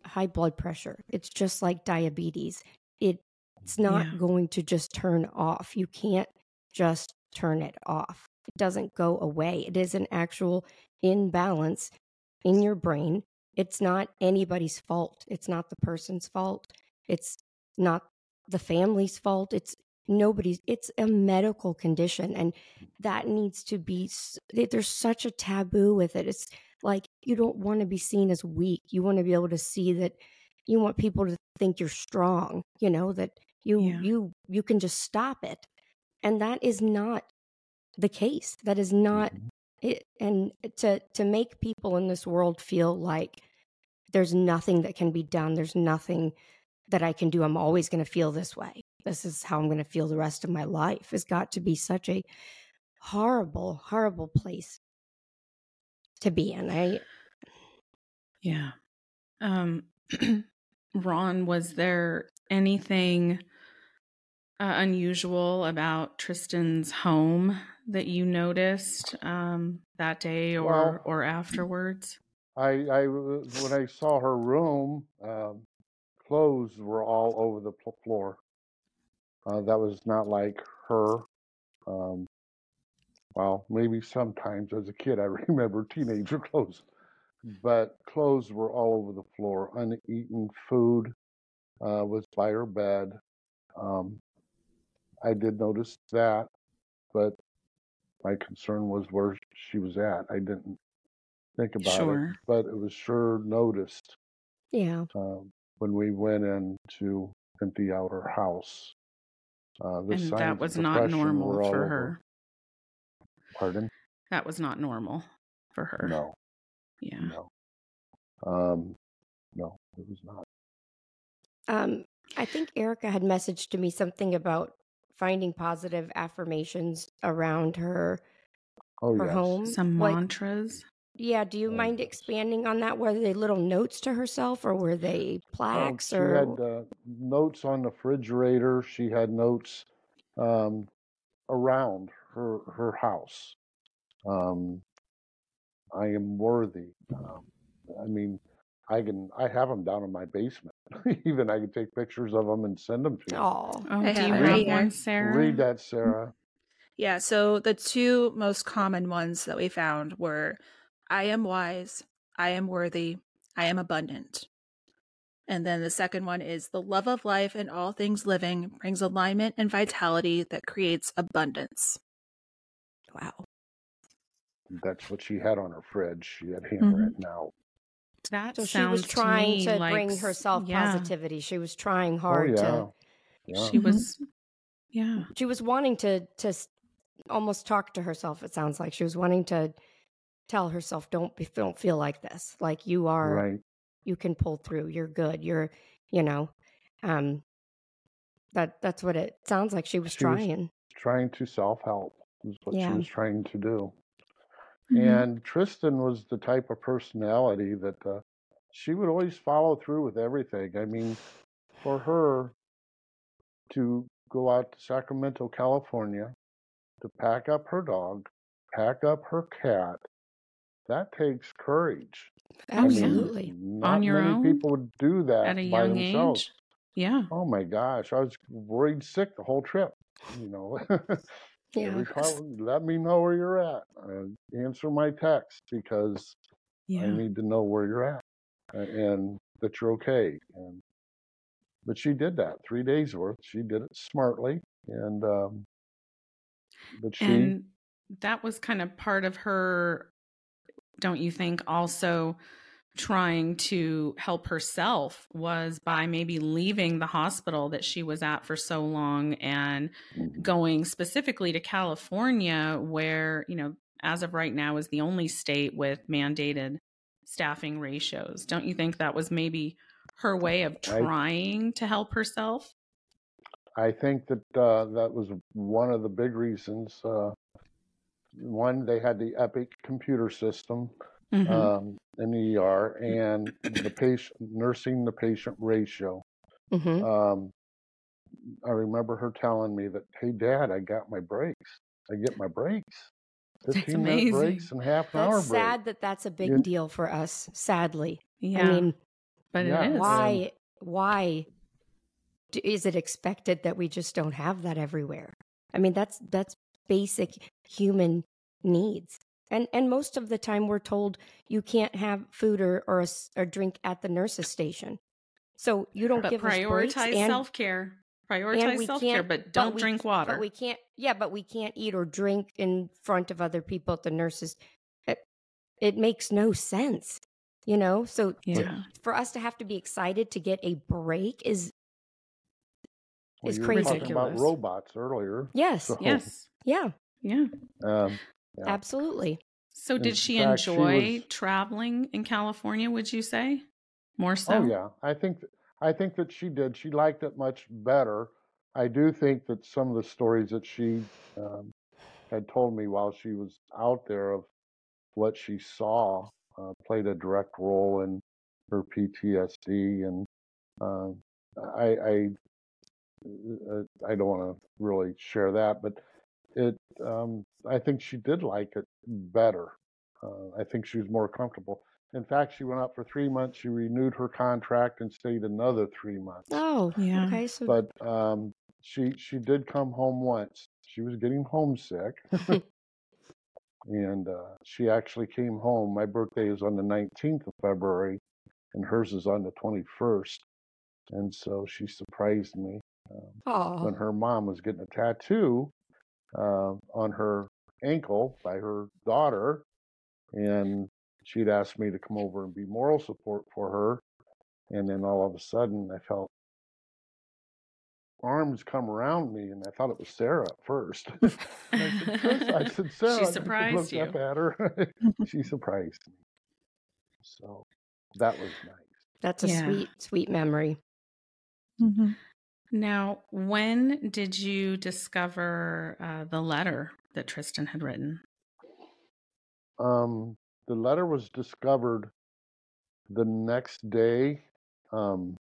high blood pressure. It's just like diabetes. It it's not Yeah. going to just turn off. You can't just turn it off. It doesn't go away. It is an actual imbalance in your brain. It's not anybody's fault. It's not the person's fault. It's not the family's fault. It's nobody's. It's a medical condition. And mm. that needs to be, there's such a taboo with it. It's like you don't want to be seen as weak. You want to be able to see that you want people to think you're strong, you know, that you, Yeah. you, you can just stop it. And that is not the case. That is not Mhm. it, and to to make people in this world feel like there's nothing that can be done there's nothing that i can do i'm always going to feel this way this is how i'm going to feel the rest of my life has got to be such a horrible horrible place to be in i Yeah. Um, Ron, was there anything uh, unusual about Tristin's home that you noticed um, that day or Well- or afterwards? I, I when I saw her room, um, clothes were all over the pl- floor. Uh, that was not like her. Um, well, maybe sometimes as a kid I remember teenager clothes, but clothes were all over the floor. Uneaten food uh, was by her bed. Um, I did notice that, but my concern was where she was at. I didn't think about it, but it was sure noticed yeah um, when we went in to empty out her house. Uh, And that was not normal for over. her. Pardon? That was not normal for her. No, Yeah. no, um, no, it was not. um i think erica had messaged to me something about finding positive affirmations around her Oh her yes, home Some like mantras. yeah do you Oh, mind expanding on that were they little notes to herself or were they Um, plaques she or had uh, notes on the refrigerator. She had notes um, around her her house. Um, I am worthy. Um, I mean, I can. I have them down in my basement. Even I can take pictures of them and send them to you. oh Oh, I do you it have one, Sarah? Read that, Sarah. Yeah, so the two most common ones that we found were I am wise, I am worthy, I am abundant. And then the second one is the love of life and all things living brings alignment and vitality that creates abundance. wow That's what she had on her fridge. She had handwritten mm-hmm. out. That So she was trying me to, like bring herself yeah. positivity. She was trying Oh hard yeah, to. yeah. She Mhm. was, yeah. She was wanting to to almost talk to herself. It sounds like she was wanting to tell herself, "Don't be, don't feel like this. Like you are, right. you can pull through. You're good. You're, you know." Um, that that's what it sounds like. She was She was trying. Trying to self help is what Yeah. she was trying to do. Mhm. And Tristin was the type of personality that uh, she would always follow through with everything. I mean, for her to go out to Sacramento, California, to pack up her dog, pack up her cat, that takes courage. Oh, yeah. Absolutely. Not your many own? people would do that At a by young themselves. age. Yeah. Oh my gosh, I was worried sick the whole trip. You know, Yeah. let me know where you're at. Uh, answer my text because I need to know where you're at and that you're okay. And but she did that three days worth. She did it smartly, and um, but she And that was kind of part of her, don't you think, also trying to help herself was by maybe leaving the hospital that she was at for so long and Mhm. going specifically to California, where, you know, as of right now is the only state with mandated staffing ratios. Don't you think that was maybe her way of I- trying to help herself? I think that uh, that was one of the big reasons. Uh, one, they had the Epic computer system Mhm. um, in the ER and the patient nursing the patient ratio. hmm Um, I remember her telling me that, "Hey, Dad, I got my breaks. I get my breaks. That's Fifteen minute breaks and half an hour That's break." sad that that's a big You- deal for us. Sadly, yeah, I mean, but yeah. it is. why? Why d- is it expected that we just don't have that everywhere? I mean, that's that's basic human needs. And and most of the time, we're told you can't have food or or a, s- or drink at the nurse's station. So you don't But give us breaks, prioritize and- self care. and Prioritize self care, but don't we- drink water. But we can't. Yeah, but we can't eat or drink in front of other people at the nurses. It, it makes no sense, you know. So to- for us to have to be excited to get a break is Well, is you were crazy. talking about robots earlier. yes, So- Yes. yeah, Yeah. Um, Yeah. absolutely. So In did she fact, she enjoy was- traveling in California, would you say? More so? Oh yeah, I think I think that she did. She liked it much better. I do think that some of the stories that she um, had told me while she was out there of what she saw uh, played a direct role in her PTSD, and uh, I I, uh, I don't want to really share that, but it um, I think she did like it better. Uh, I think she was more comfortable. In fact, she went out for three months. She renewed her contract and stayed another three months. Oh, Yeah. okay. So But um, she she did come home once. She was getting homesick, and uh, she actually came home. My birthday is on the 19th of February, and hers is on the 21st. And so she surprised me oh, when her mom was getting a tattoo uh, on her ankle by her daughter, and she'd asked me to come over and be moral support for her. And then all of a sudden, I felt arms come around me, and I thought it was Sarah at first. And I said, "Chris," I said, Sarah. and I surprised looked you. up at her. she surprised me. So that was nice. that's a Yeah. sweet, sweet memory. Mm-hmm. Now, when did you discover uh, the letter that Tristin had written? Um, the letter was discovered the next day. Um,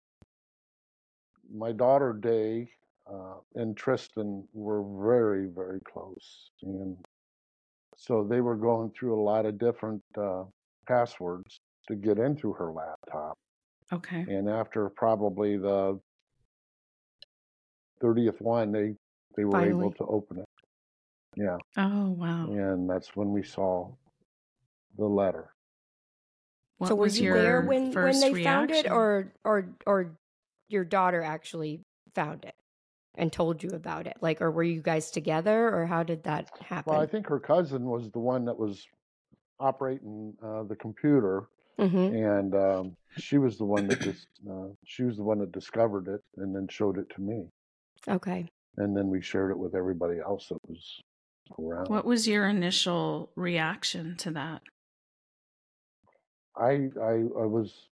my daughter Day uh, and Tristin were very, very close, and so they were going through a lot of different uh, passwords to get into her laptop. Okay. And after probably the thirtieth one, they they were able to open it. Yeah, Oh, wow. and that's when we saw the letter. What so were was you your there when when first they found it, or or or your daughter actually found it and told you about it? Like, or were you guys together, or how did that happen? Well, I think her cousin was the one that was operating uh, the computer, hmm and um, she was the one that just uh, she was the one that discovered it and then showed it to me, Okay. and then we shared it with everybody else that was around. What was your initial reaction to that? I I I was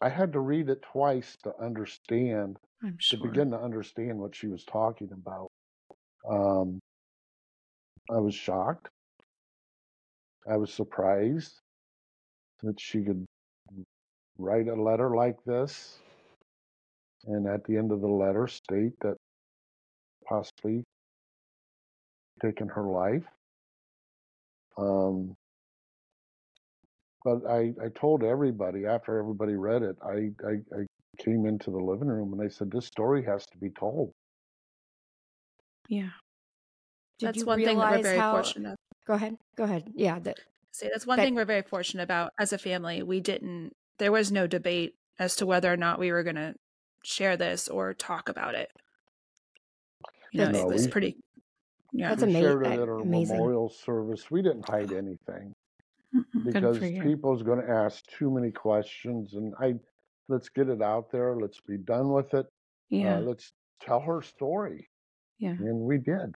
I had to read it twice to understand I'm to begin to understand what she was talking about. Um, I was shocked. I was surprised that she could write a letter like this, and at the end of the letter state that possibly taken her life. Um, but I, I told everybody after everybody read it, I, I, I came into the living room and I said, This story has to be told. Yeah. Did That's one thing that we're very how? fortunate. Go ahead. Go ahead. Yeah. That, See, that's one that- thing we're very fortunate about as a family. We didn't. There was no debate as to whether or not we were going to share this or talk about it. You know, it was we- pretty. Yeah. That's we ama- shared it uh, at our amazing. memorial service. We didn't hide anything. Because people's going to ask too many questions. And I, let's get it out there. Let's be done with it. Yeah. Uh, let's tell her story. yeah. And we did.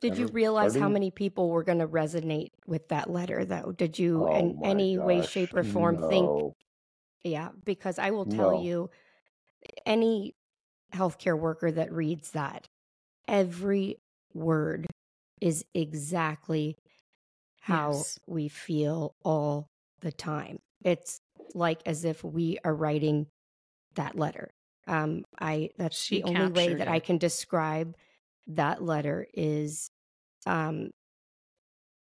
did you Ever- realize how many people were going to resonate with that letter, though? Did you, Oh in my any way, shape, or form, think? Yeah, because I will tell No. you, any healthcare worker that reads that, every word is exactly how Yes. we feel all the time. It's like as if we are writing that letter. Um, I that's She the only way that I can describe that letter is um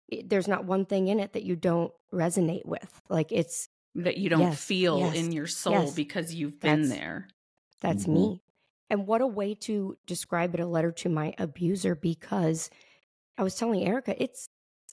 it, there's not one thing in it that you don't resonate with. Like it's that you don't Yes, feel yes, in your soul because you've been That's- there. That's Mhm. me. And what a way to describe it a letter to my abuser because I was telling Erica it's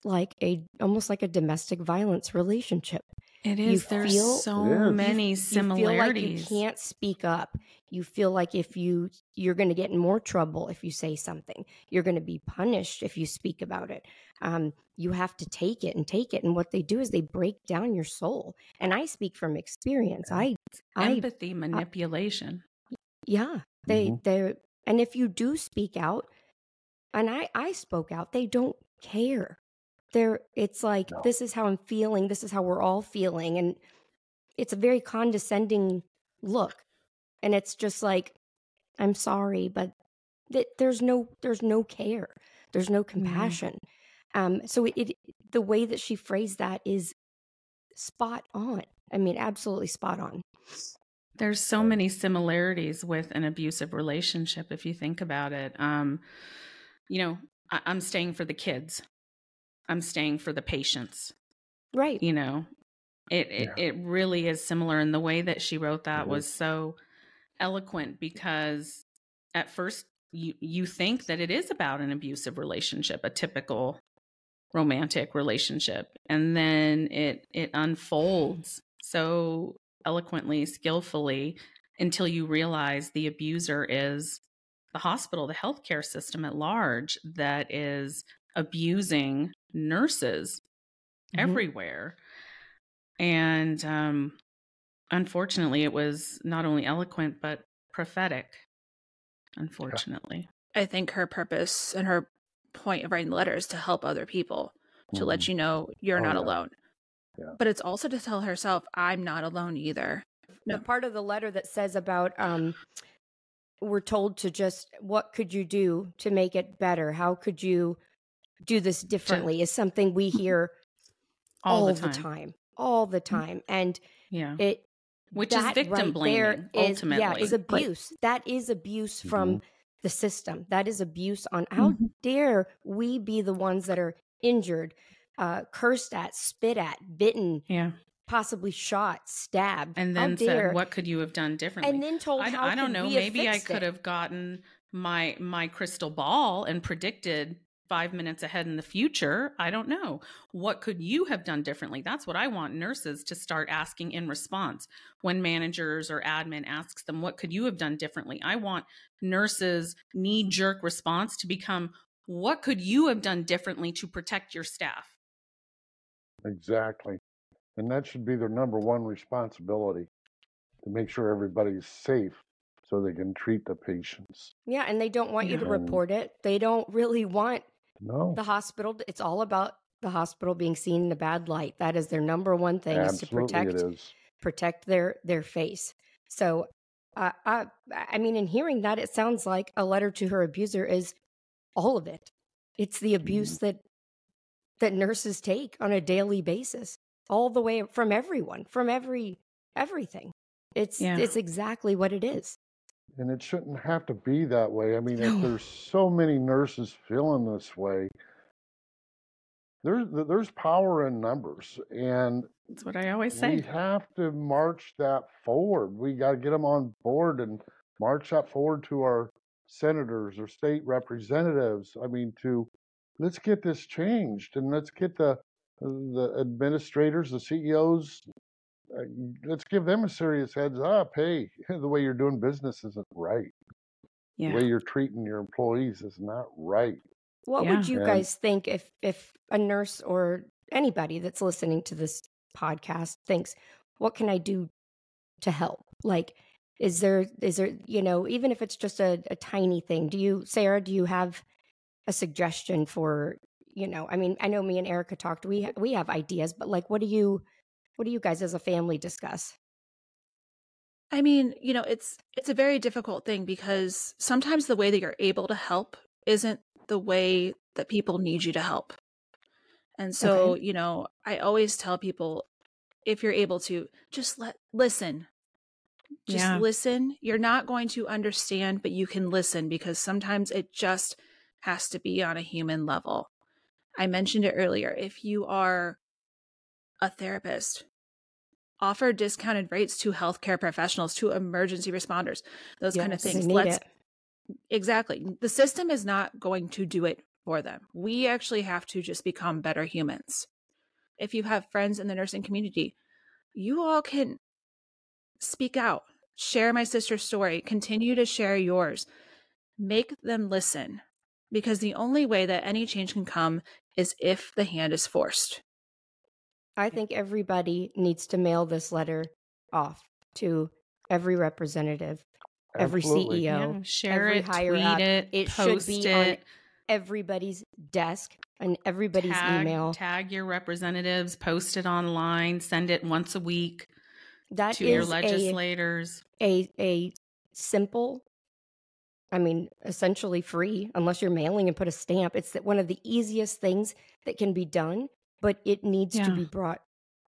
like a almost like a domestic violence relationship. It is. You. There's feel- so It is. many similarities. You feel like you can't speak up. You feel like if you you're going to get in more trouble if you say something. You're going to be punished if you speak about it. Um, you have to take it and take it. And what they do is they break down your soul. And I speak from experience. I, I Empathy, manipulation. Yeah, they Mhm. they and if you do speak out, and I I spoke out, they don't care. They're it's like No. this is how I'm feeling. This is how we're all feeling, and it's a very condescending look, and it's just like I'm sorry, but th- there's no there's no care. There's no compassion. Um, so it, it the way that she phrased that is spot on. I mean, absolutely spot on. There's so many similarities with an abusive relationship if you think about it. Um, you know, I- I'm staying for the kids. I'm staying for the patients. Right. You know, it it, Yeah. it really is similar. And the way that she wrote that It was so eloquent because at first you you think that it is about an abusive relationship, a typical romantic relationship, and then it it unfolds so eloquently, skillfully until you realize the abuser is the hospital, the healthcare system at large that is abusing nurses Mhm. everywhere. And um, unfortunately, it was not only eloquent, but prophetic. Unfortunately. I think her purpose and her point of writing the letter is to help other people, to let Mhm. you know you're Oh, not yeah. alone. Yeah. But it's also to tell herself, I'm not alone either. the part of the letter that says about um we're told to just what could you do to make it better how could you do this differently is something we hear All, all, the, the, time. time. all the time and Yeah. it Which is victim right blaming, there is- ultimately. yeah is abuse that is abuse from Mhm. the system that is abuse on how Mm-hmm. dare we be the ones that are injured uh cursed at spit at bitten yeah. possibly shot stabbed And then said, what could you have done differently? and then told I, I don't know. Maybe I could it? have gotten my my crystal ball and predicted five minutes ahead in the future. I don't know. What could you have done differently? That's what I want nurses to start asking in response when managers or admin asks them, "What could you have done differently?" I want nurses' knee jerk response to become, "What could you have done differently to protect your staff?" Exactly. And that should be their number one responsibility to make sure everybody's safe so they can treat the patients. Yeah, and they don't want you to report it. They don't really want No, the hospital. to- It's all about the hospital being seen in a bad light. That is their number one thing is to protect is. protect their their face. So, uh, I I mean, in hearing that, it sounds like a letter to her abuser is all of it. It's the abuse that that nurses take on a daily basis, all the way from everyone, from every everything. It's Yeah. it's exactly what it is. And it shouldn't have to be that way. I mean, No. if there's so many nurses feeling this way, there's there's power in numbers, and That's what I always say. we have to march that forward. We got to get them on board and march that forward to our senators or state representatives. I mean, to let's get this changed and let's get the the administrators, the CEOs. Uh, let's give them a serious heads up. Hey, the way you're doing business isn't right. Yeah. The way you're treating your employees is not right. What Yeah. would you And- guys think if if a nurse or anybody that's listening to this podcast thinks, "What can I do to help?" Like, is there is there you know even if it's just a, a tiny thing? Do you, Sarah? Do you have a suggestion for you know? I mean, I know me and Erica talked. We ha- we have ideas, but like, what do you what do you guys as a family discuss? I mean, you know, it's it's a very difficult thing because sometimes the way that you're able to help isn't the way that people need you to help. And so, Okay. you know, I always tell people if you're able to just let listen. Just Yeah. listen. You're not going to understand, but you can listen because sometimes it just has to be on a human level. I mentioned it earlier. If you are a therapist, offer discounted rates to healthcare professionals, to emergency responders, those kind of things. Let's it. exactly. The system is not going to do it for them. We actually have to just become better humans. If you have friends in the nursing community, you all can speak out, share my sister's story, continue to share yours, make them listen. Because the only way that any change can come is if the hand is forced. I think everybody needs to mail this letter off to every representative, every CEO, Yeah, share every it, higher tweet up. it, It should be it, on everybody's desk and everybody's tag, email. tag your representatives, post it online, send it once a week That to your is a, legislators. a a simple I mean, essentially free unless you're mailing and put a stamp. It's that one of the easiest things that can be done, but it needs to be brought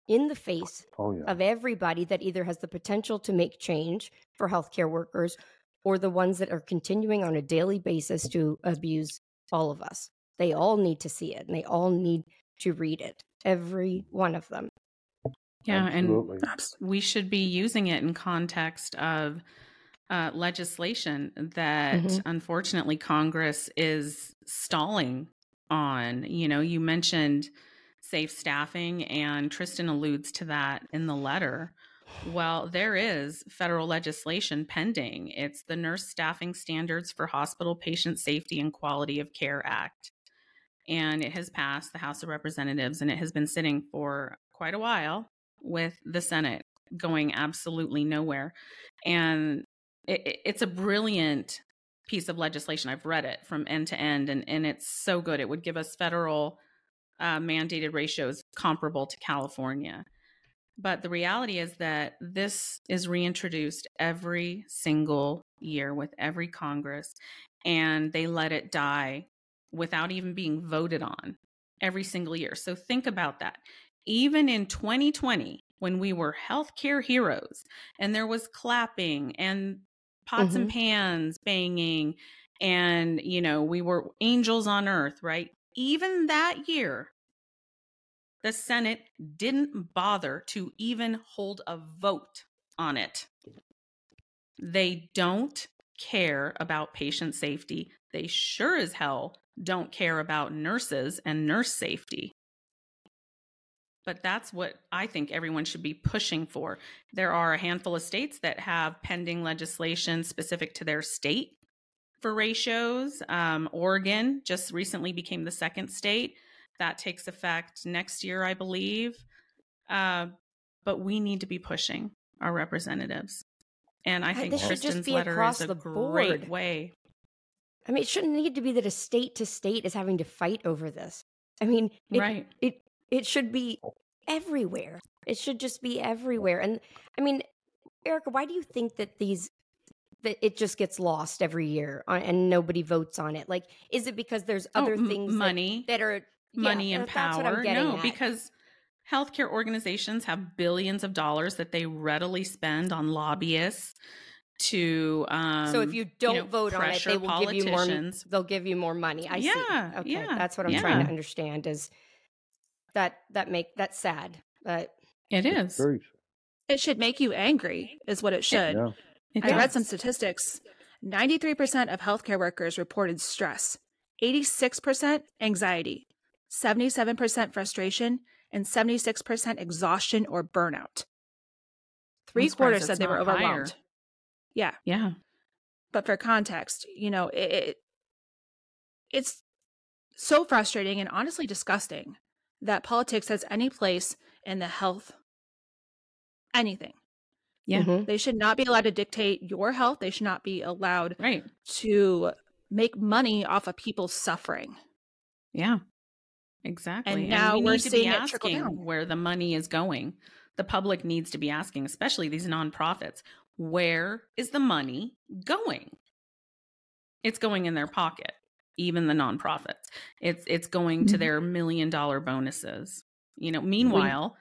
in the face Oh yeah. of everybody that either has the potential to make change for healthcare workers or the ones that are continuing on a daily basis to abuse all of us. They all need to see it and they all need to read it. Every one of them. Yeah, and we should be using it in context of uh, legislation that Mhm. unfortunately Congress is stalling on. You know, you mentioned safe staffing, and Tristin alludes to that in the letter. Well, there is federal legislation pending. It's the Nurse Staffing Standards for Hospital Patient Safety and Quality of Care Act. And it has passed the House of Representatives and it has been sitting for quite a while with the Senate going absolutely nowhere. And it, it- it's a brilliant piece of legislation. I've read it from end to end, and, and it's so good. It would give us federal uh, mandated ratios comparable to California. But the reality is that this is reintroduced every single year with every Congress, and they let it die without even being voted on every single year. So think about that. Even in 2020, when we were healthcare heroes and there was clapping and pots and mm-hmm. pans banging and you know we were angels on earth right? Even that year the senate didn't bother to even hold a vote on it. They don't care about patient safety. They sure as hell don't care about nurses and nurse safety but that's what I think everyone should be pushing for. There are a handful of states that have pending legislation specific to their state for ratios. Um, Oregon just recently became the second state. That takes effect next year, I believe. Uh, but we need to be pushing our representatives. And I think this should just be letter across is a the great board. way. I mean, it shouldn't need to be that a state to state is having to fight over this. I mean, it, right. it it should be everywhere. It should just be everywhere. And I mean, Erica, why do you think that these that it just gets lost every year and nobody votes on it? Like, is it because there's Oh, other m- things money. that, are yeah, money and that- what I'm power. getting No, at. because healthcare organizations have billions of dollars that they readily spend on lobbyists to um so if you don't know, vote on it, they will give you more. They'll give you more money. I Yeah, see. Okay, yeah, that's what I'm trying to understand. Is that that make that's sad? But It is. It should make you angry, is what it should. Yeah. It I read some statistics. 93% of healthcare workers reported stress, 86% anxiety, 77% frustration, and 76% exhaustion or burnout. Three quarters said they were not higher. overwhelmed. Yeah. Yeah. But for context, you know, it, it it's so frustrating and honestly disgusting that politics has any place in the health anything. Yeah. mhm. They should not be allowed to dictate your health. They should not be allowed Right. to make money off of people's suffering. Yeah. Exactly. And now we we're need to be seeing it trickle asking down. where the money is going. The public needs to be asking, especially these nonprofits, where is the money going? It's going in their pocket. Even the nonprofits. It's it's going to Mhm. their million dollar bonuses. You know, meanwhile,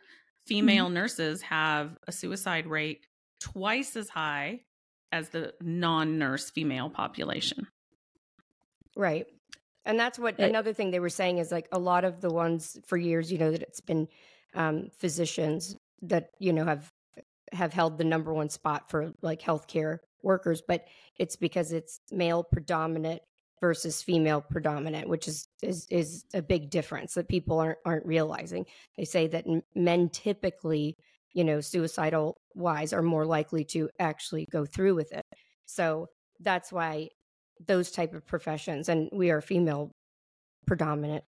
female nurses have a suicide rate twice as high as the non-nurse female population. Right. And that's what It- another thing they were saying is like a lot of the ones for years, you know, that it's been um, physicians that, you know, have have held the number one spot for like healthcare workers, but it's because it's male predominant versus female predominant, which is is is a big difference that people aren't aren't realizing. They say that men typically, you know, suicidal wise are more likely to actually go through with it. So that's why those type of professions and we are female predominant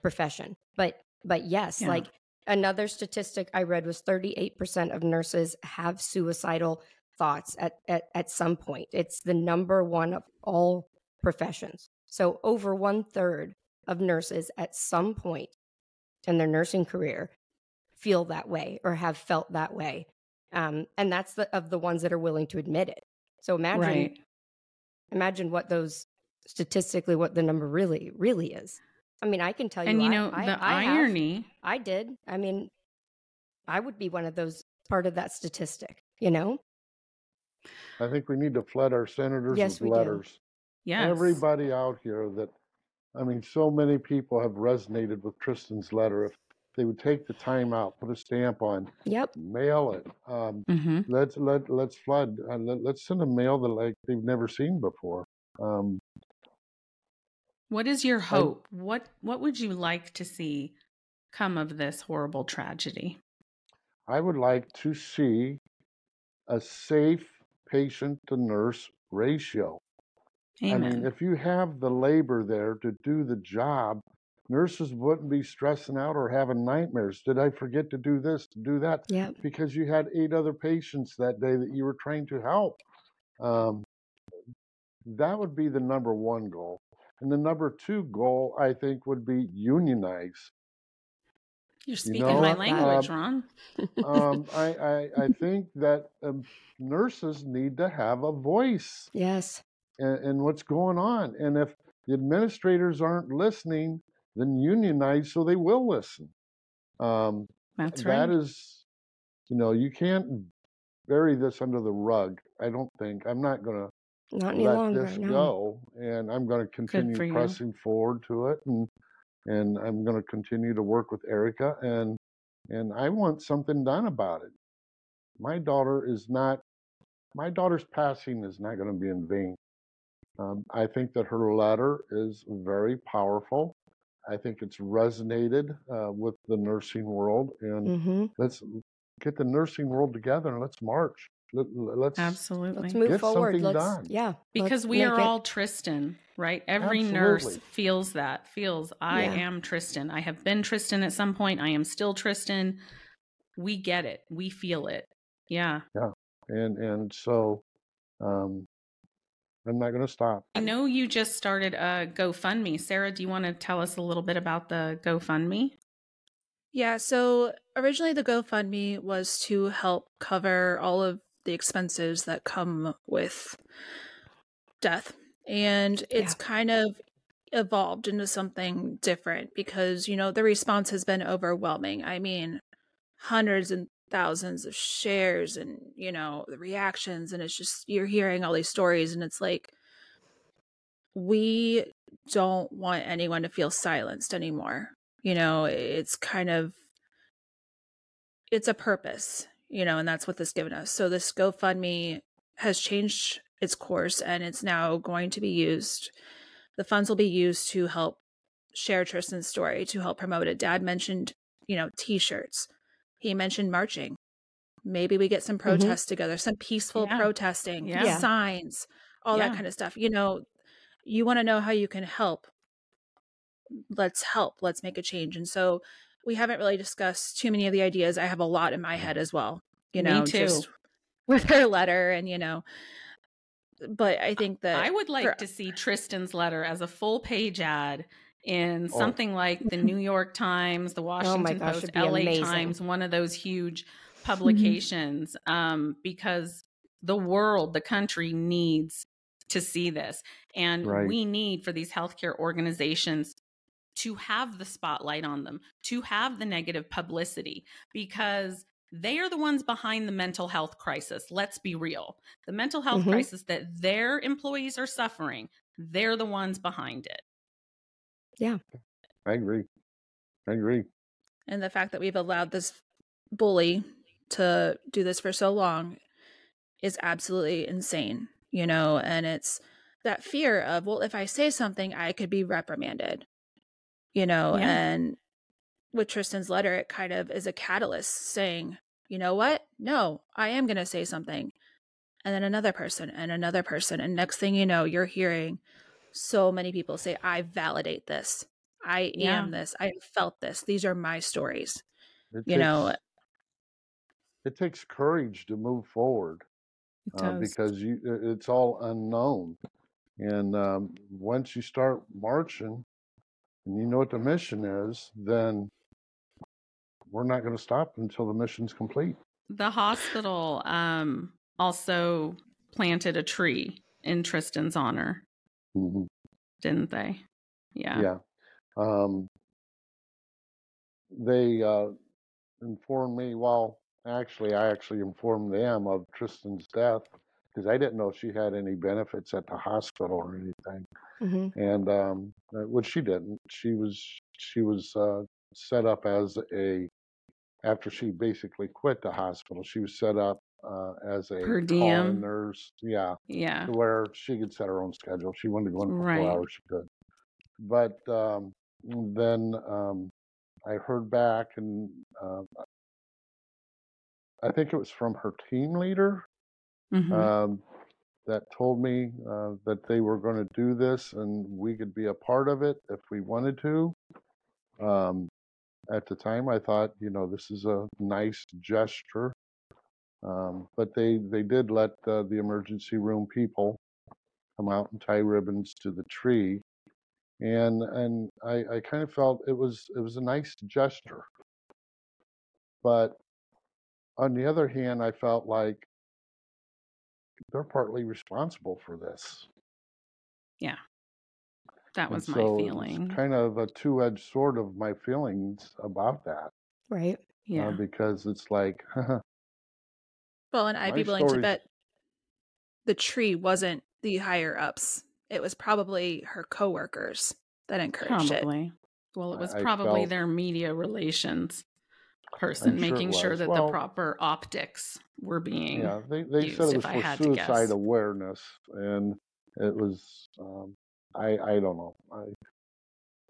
profession but but yes Yeah. like another statistic i read was 38% of nurses have suicidal thoughts at, at at some point it's the number one of all professions so over one third of nurses at some point in their nursing career feel that way or have felt that way um, and that's the of the ones that are willing to admit it so imagine Right. imagine what those statistically what the number really really is i mean i can tell you And you know, I, the I have. irony i did i mean i would be one of those part of that statistic you know I think we need to flood our senators Yes, we with do. letters. Yes. Everybody out here that, I mean, so many people have resonated with Tristin's letter. If they would take the time out, put a stamp on, yep mail it. Um, Mhm. let's let let's flood. and let, let's send a mail that like they've never seen before. Um, What is your hope? what what would you like to see come of this horrible tragedy? I would like to see a safe patient to nurse ratio. Amen. I mean, if you have the labor there to do the job, nurses wouldn't be stressing out or having nightmares. Did I forget to do this, to do that? yep Because you had eight other patients that day that you were trained to help. Um, that would be the number one goal. And the number two goal, I think, would be unionize. You're you speaking know, my um, language, Ron. Um, I, I, I think that um, nurses need to have a voice. yes and, and what's going on. And if the administrators aren't listening, then unionize so they will listen. Um, That's right. That is, you know, you can't bury this under the rug. I don't think. I'm not going not to any let longer this no. go, and I'm going to for continue you. pressing forward to it, and and I'm going to continue to work with Erica, and and I want something done about it. My daughter is not. My daughter's passing is not going to be in vain. Um, I think that her letter is very powerful. I think it's resonated uh, with the nursing world, and hmm let's get the nursing world together and let's march. Let, let's Absolutely. let's move Get forward something let's done. yeah let's because we are it- all Tristin, right? Every nurse feels that, feels I Yeah. am Tristin. I have been Tristin at some point. I am still Tristin. We get it. We feel it. Yeah. Yeah. and and so um, I'm not going to stop. I know you just started a GoFundMe. Sarah, do you want to tell us a little bit about the GoFundMe? Yeah, so originally the GoFundMe was to help cover all of the expenses that come with death. And it's Yeah. kind of evolved into something different because, you know, the response has been overwhelming. I mean, hundreds and thousands of shares and, you know, the reactions. And it's just, you're hearing all these stories, and it's like, we don't want anyone to feel silenced anymore. You know, it's kind of it's a purpose, you know, and that's what this given us. So this GoFundMe has changed its course and it's now going to be used. The funds will be used to help share Tristin's story, to help promote it. Dad mentioned, you know, t-shirts. He mentioned marching. Maybe we get some mm-hmm. protests together, some peaceful Yeah. protesting, Yeah. Signs, all Yeah. that kind of stuff. You know, you want to know how you can help. Let's help. Let's make a change. And so we haven't really discussed too many of the ideas. I have a lot in my head as well. You Me know, too. just with her letter and you know, but I think that I would like for- to see Tristin's letter as a full page ad in Oh. something like the New York Times, the Washington gosh, Post, LA amazing. Times, one of those huge publications, um, because the world, the country needs to see this. And Right. we need for these healthcare organizations to have the spotlight on them, to have the negative publicity, because they are the ones behind the mental health crisis. Let's be real. The mental health Mhm. crisis that their employees are suffering, they're the ones behind it. I agree. I agree. And the fact that we've allowed this bully to do this for so long is absolutely insane, you know, and it's that fear of, well, if I say something, I could be reprimanded, you know, Yeah. and with Tristin's letter, it kind of is a catalyst saying, you know what? No, I am going to say something. And then another person and another person. And next thing you know, you're hearing so many people say, I validate this. I Yeah. am this. I felt this. These are my stories. It You know, it takes courage to move forward. It uh, because you it's all unknown. And um, once you start marching and you know what the mission is, then we're not going to stop until the mission's complete. the hospital um, also planted a tree in Tristin's honor, Mhm. didn't they? Yeah. Yeah. Um, they uh, informed me, well, actually, I actually informed them of Tristin's death because I didn't know she had any benefits at the hospital or anything. hmm and um, uh, which she didn't. She was she was uh, set up as a after she basically quit the hospital. She was set up uh, as a Per diem. nurse, yeah, Yeah. where she could set her own schedule. She wanted to go in for Right. four hours, she could. But um, then um, I heard back, and uh, I think it was from her team leader Mhm. um, that told me uh, that they were going to do this and we could be a part of it if we wanted to. Um, at the time, I thought, you know, this is a nice gesture. Um, but they, they did let uh, the emergency room people come out and tie ribbons to the tree. And and I, I kind of felt it was it was a nice gesture. But on the other hand, I felt like they're partly responsible for this. Yeah. That And was my so feeling. Kind of a two-edged sword of my feelings about that, Right. uh, yeah. because it's like, Well, and I'd be My willing to bet the tree wasn't the higher ups. It was probably her coworkers that encouraged it. Probably. Well, it was I probably felt- their media relations person I'm sure it making sure was. that Well- the proper optics were being. yeah, they, they used, said it if was I for had to suicide awareness, and it was, um, I I don't know, I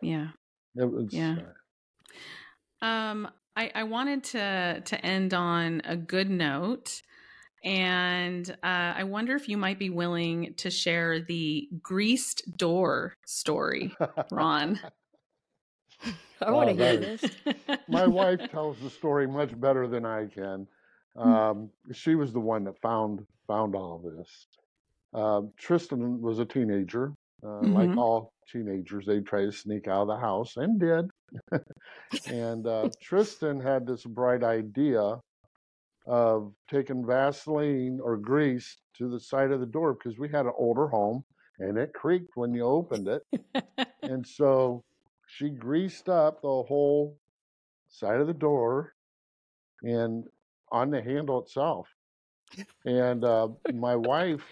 Yeah. it was, Yeah. uh, Um, I, I wanted to to end on a good note, and uh, I wonder if you might be willing to share the greased door story, Ron. I want to Wow, hear this. my wife tells the story much better than I can. Um, she was the one that found found all this. Um, Tristin was a teenager, uh, like Mhm. all teenagers. They try to sneak out of the house and did. and uh, Tristin had this bright idea of taking Vaseline or grease to the side of the door because we had an older home and it creaked when you opened it. And so she greased up the whole side of the door and on the handle itself. And uh, my wife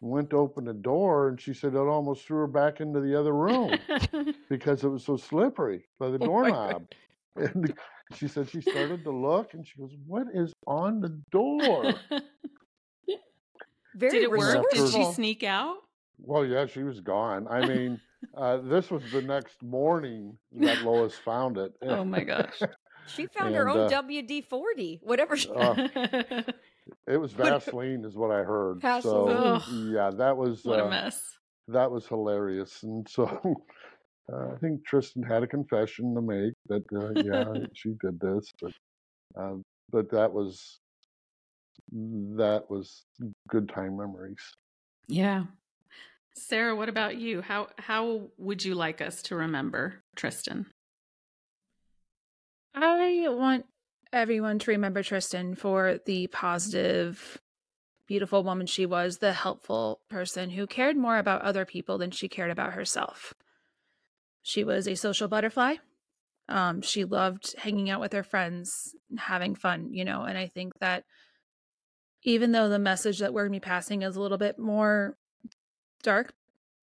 went to open the door and she said it almost threw her back into the other room because it was so slippery by the Oh doorknob. And she said she started to look and she goes, What is on the door? Very Did it work? Did she sneak out? Well, yeah, she was gone. I mean, uh, this was the next morning that Lois found it. Oh my gosh. She found her own uh, WD forty, whatever. She, Uh, It was Vaseline, is what I heard. So Vaseline. yeah, that was what a uh, mess. that was hilarious. And so uh, I think Tristin had a confession to make that uh, yeah, she did this, but uh, but that was that was good time memories. Yeah. Sarah, what about you? How how would you like us to remember Tristin? I want everyone to remember Tristin for the positive beautiful woman she was, the helpful person who cared more about other people than she cared about herself. She was a social butterfly. Um, she loved hanging out with her friends, having fun, you know, and I think that even though the message that we're going to be passing is a little bit more dark,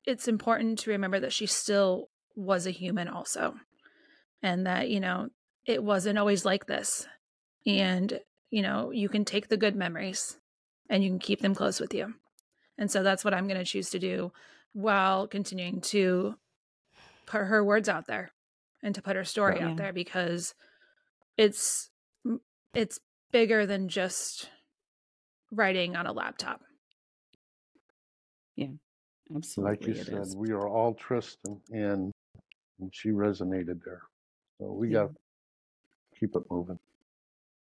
it's important to remember that she still was a human also. And that, you know, it wasn't always like this. And, you know, you can take the good memories and you can keep them close with you. And so that's what I'm going to choose to do while continuing to put her words out there and to put her story Yeah. out there because it's it's bigger than just writing on a laptop. Yeah, absolutely. Like you it said, is. we are all Tristin, and, and she resonated there. So we Yeah. got to keep it moving.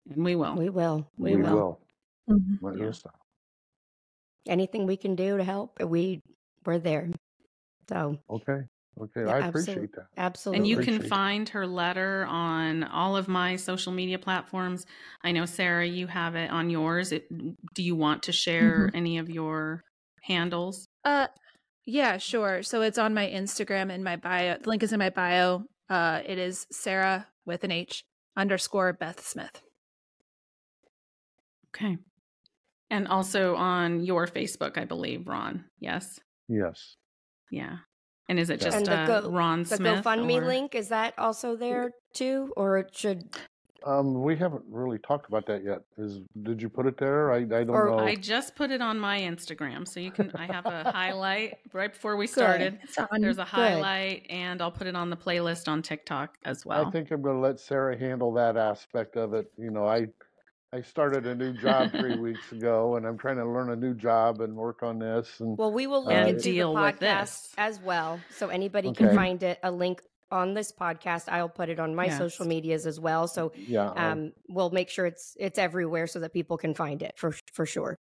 And we will. We will. We, We will. will. Mm-hmm. Yeah. Anything we can do to help, we we're there. So Okay. Okay. Yeah, I absolute- appreciate that. absolutely. And you can Appreciate it. find her letter on all of my social media platforms. I know, Sarah, you have it on yours. It, do you want to share Mm-hmm. any of your handles? Uh yeah, sure. So it's on my Instagram in my bio. The link is in my bio. Uh it is Sarah with an H underscore Beth Smith. Okay. And also on your Facebook, I believe, Ron. Yes. Yes. Yeah. And is it just And the uh, Go- Ron the Smith? GoFundMe or- link is that also there too, or it should? Um, we haven't really talked about that yet. Is did you put it there? I I don't Or know. I just put it on my Instagram, so you can. I have a highlight right before we started. It's There's a Good. highlight, and I'll put it on the playlist on TikTok as well. I think I'm going to let Sarah handle that aspect of it. You know, I I started a new job three weeks ago, and I'm trying to learn a new job and work on this. And Well, we will link And to deal the with podcast this. as well, so anybody can find it. A link on this podcast. I'll put it on my Yes. social medias as well. So yeah, I'll- um, we'll make sure it's it's everywhere so that people can find it for for sure.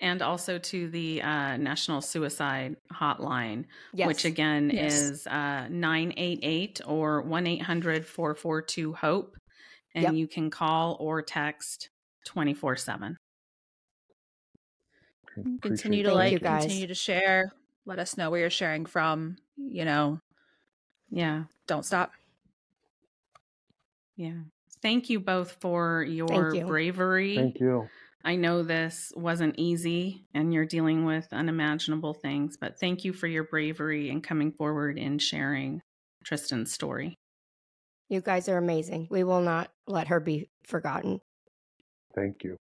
and also to the uh, National Suicide Hotline, Yes. which again Yes. is uh, 988 or 1 800 442 HOPE. And Yep. you can call or text 24 7. Mm, continue to that. You, like, guys. continue to share. Let us know where you're sharing from. You know, Yeah. don't stop. Yeah. Thank you both for your you. bravery. Thank you. I know this wasn't easy and you're dealing with unimaginable things, but thank you for your bravery and coming forward and sharing Tristin's story. You guys are amazing. We will not let her be forgotten. Thank you.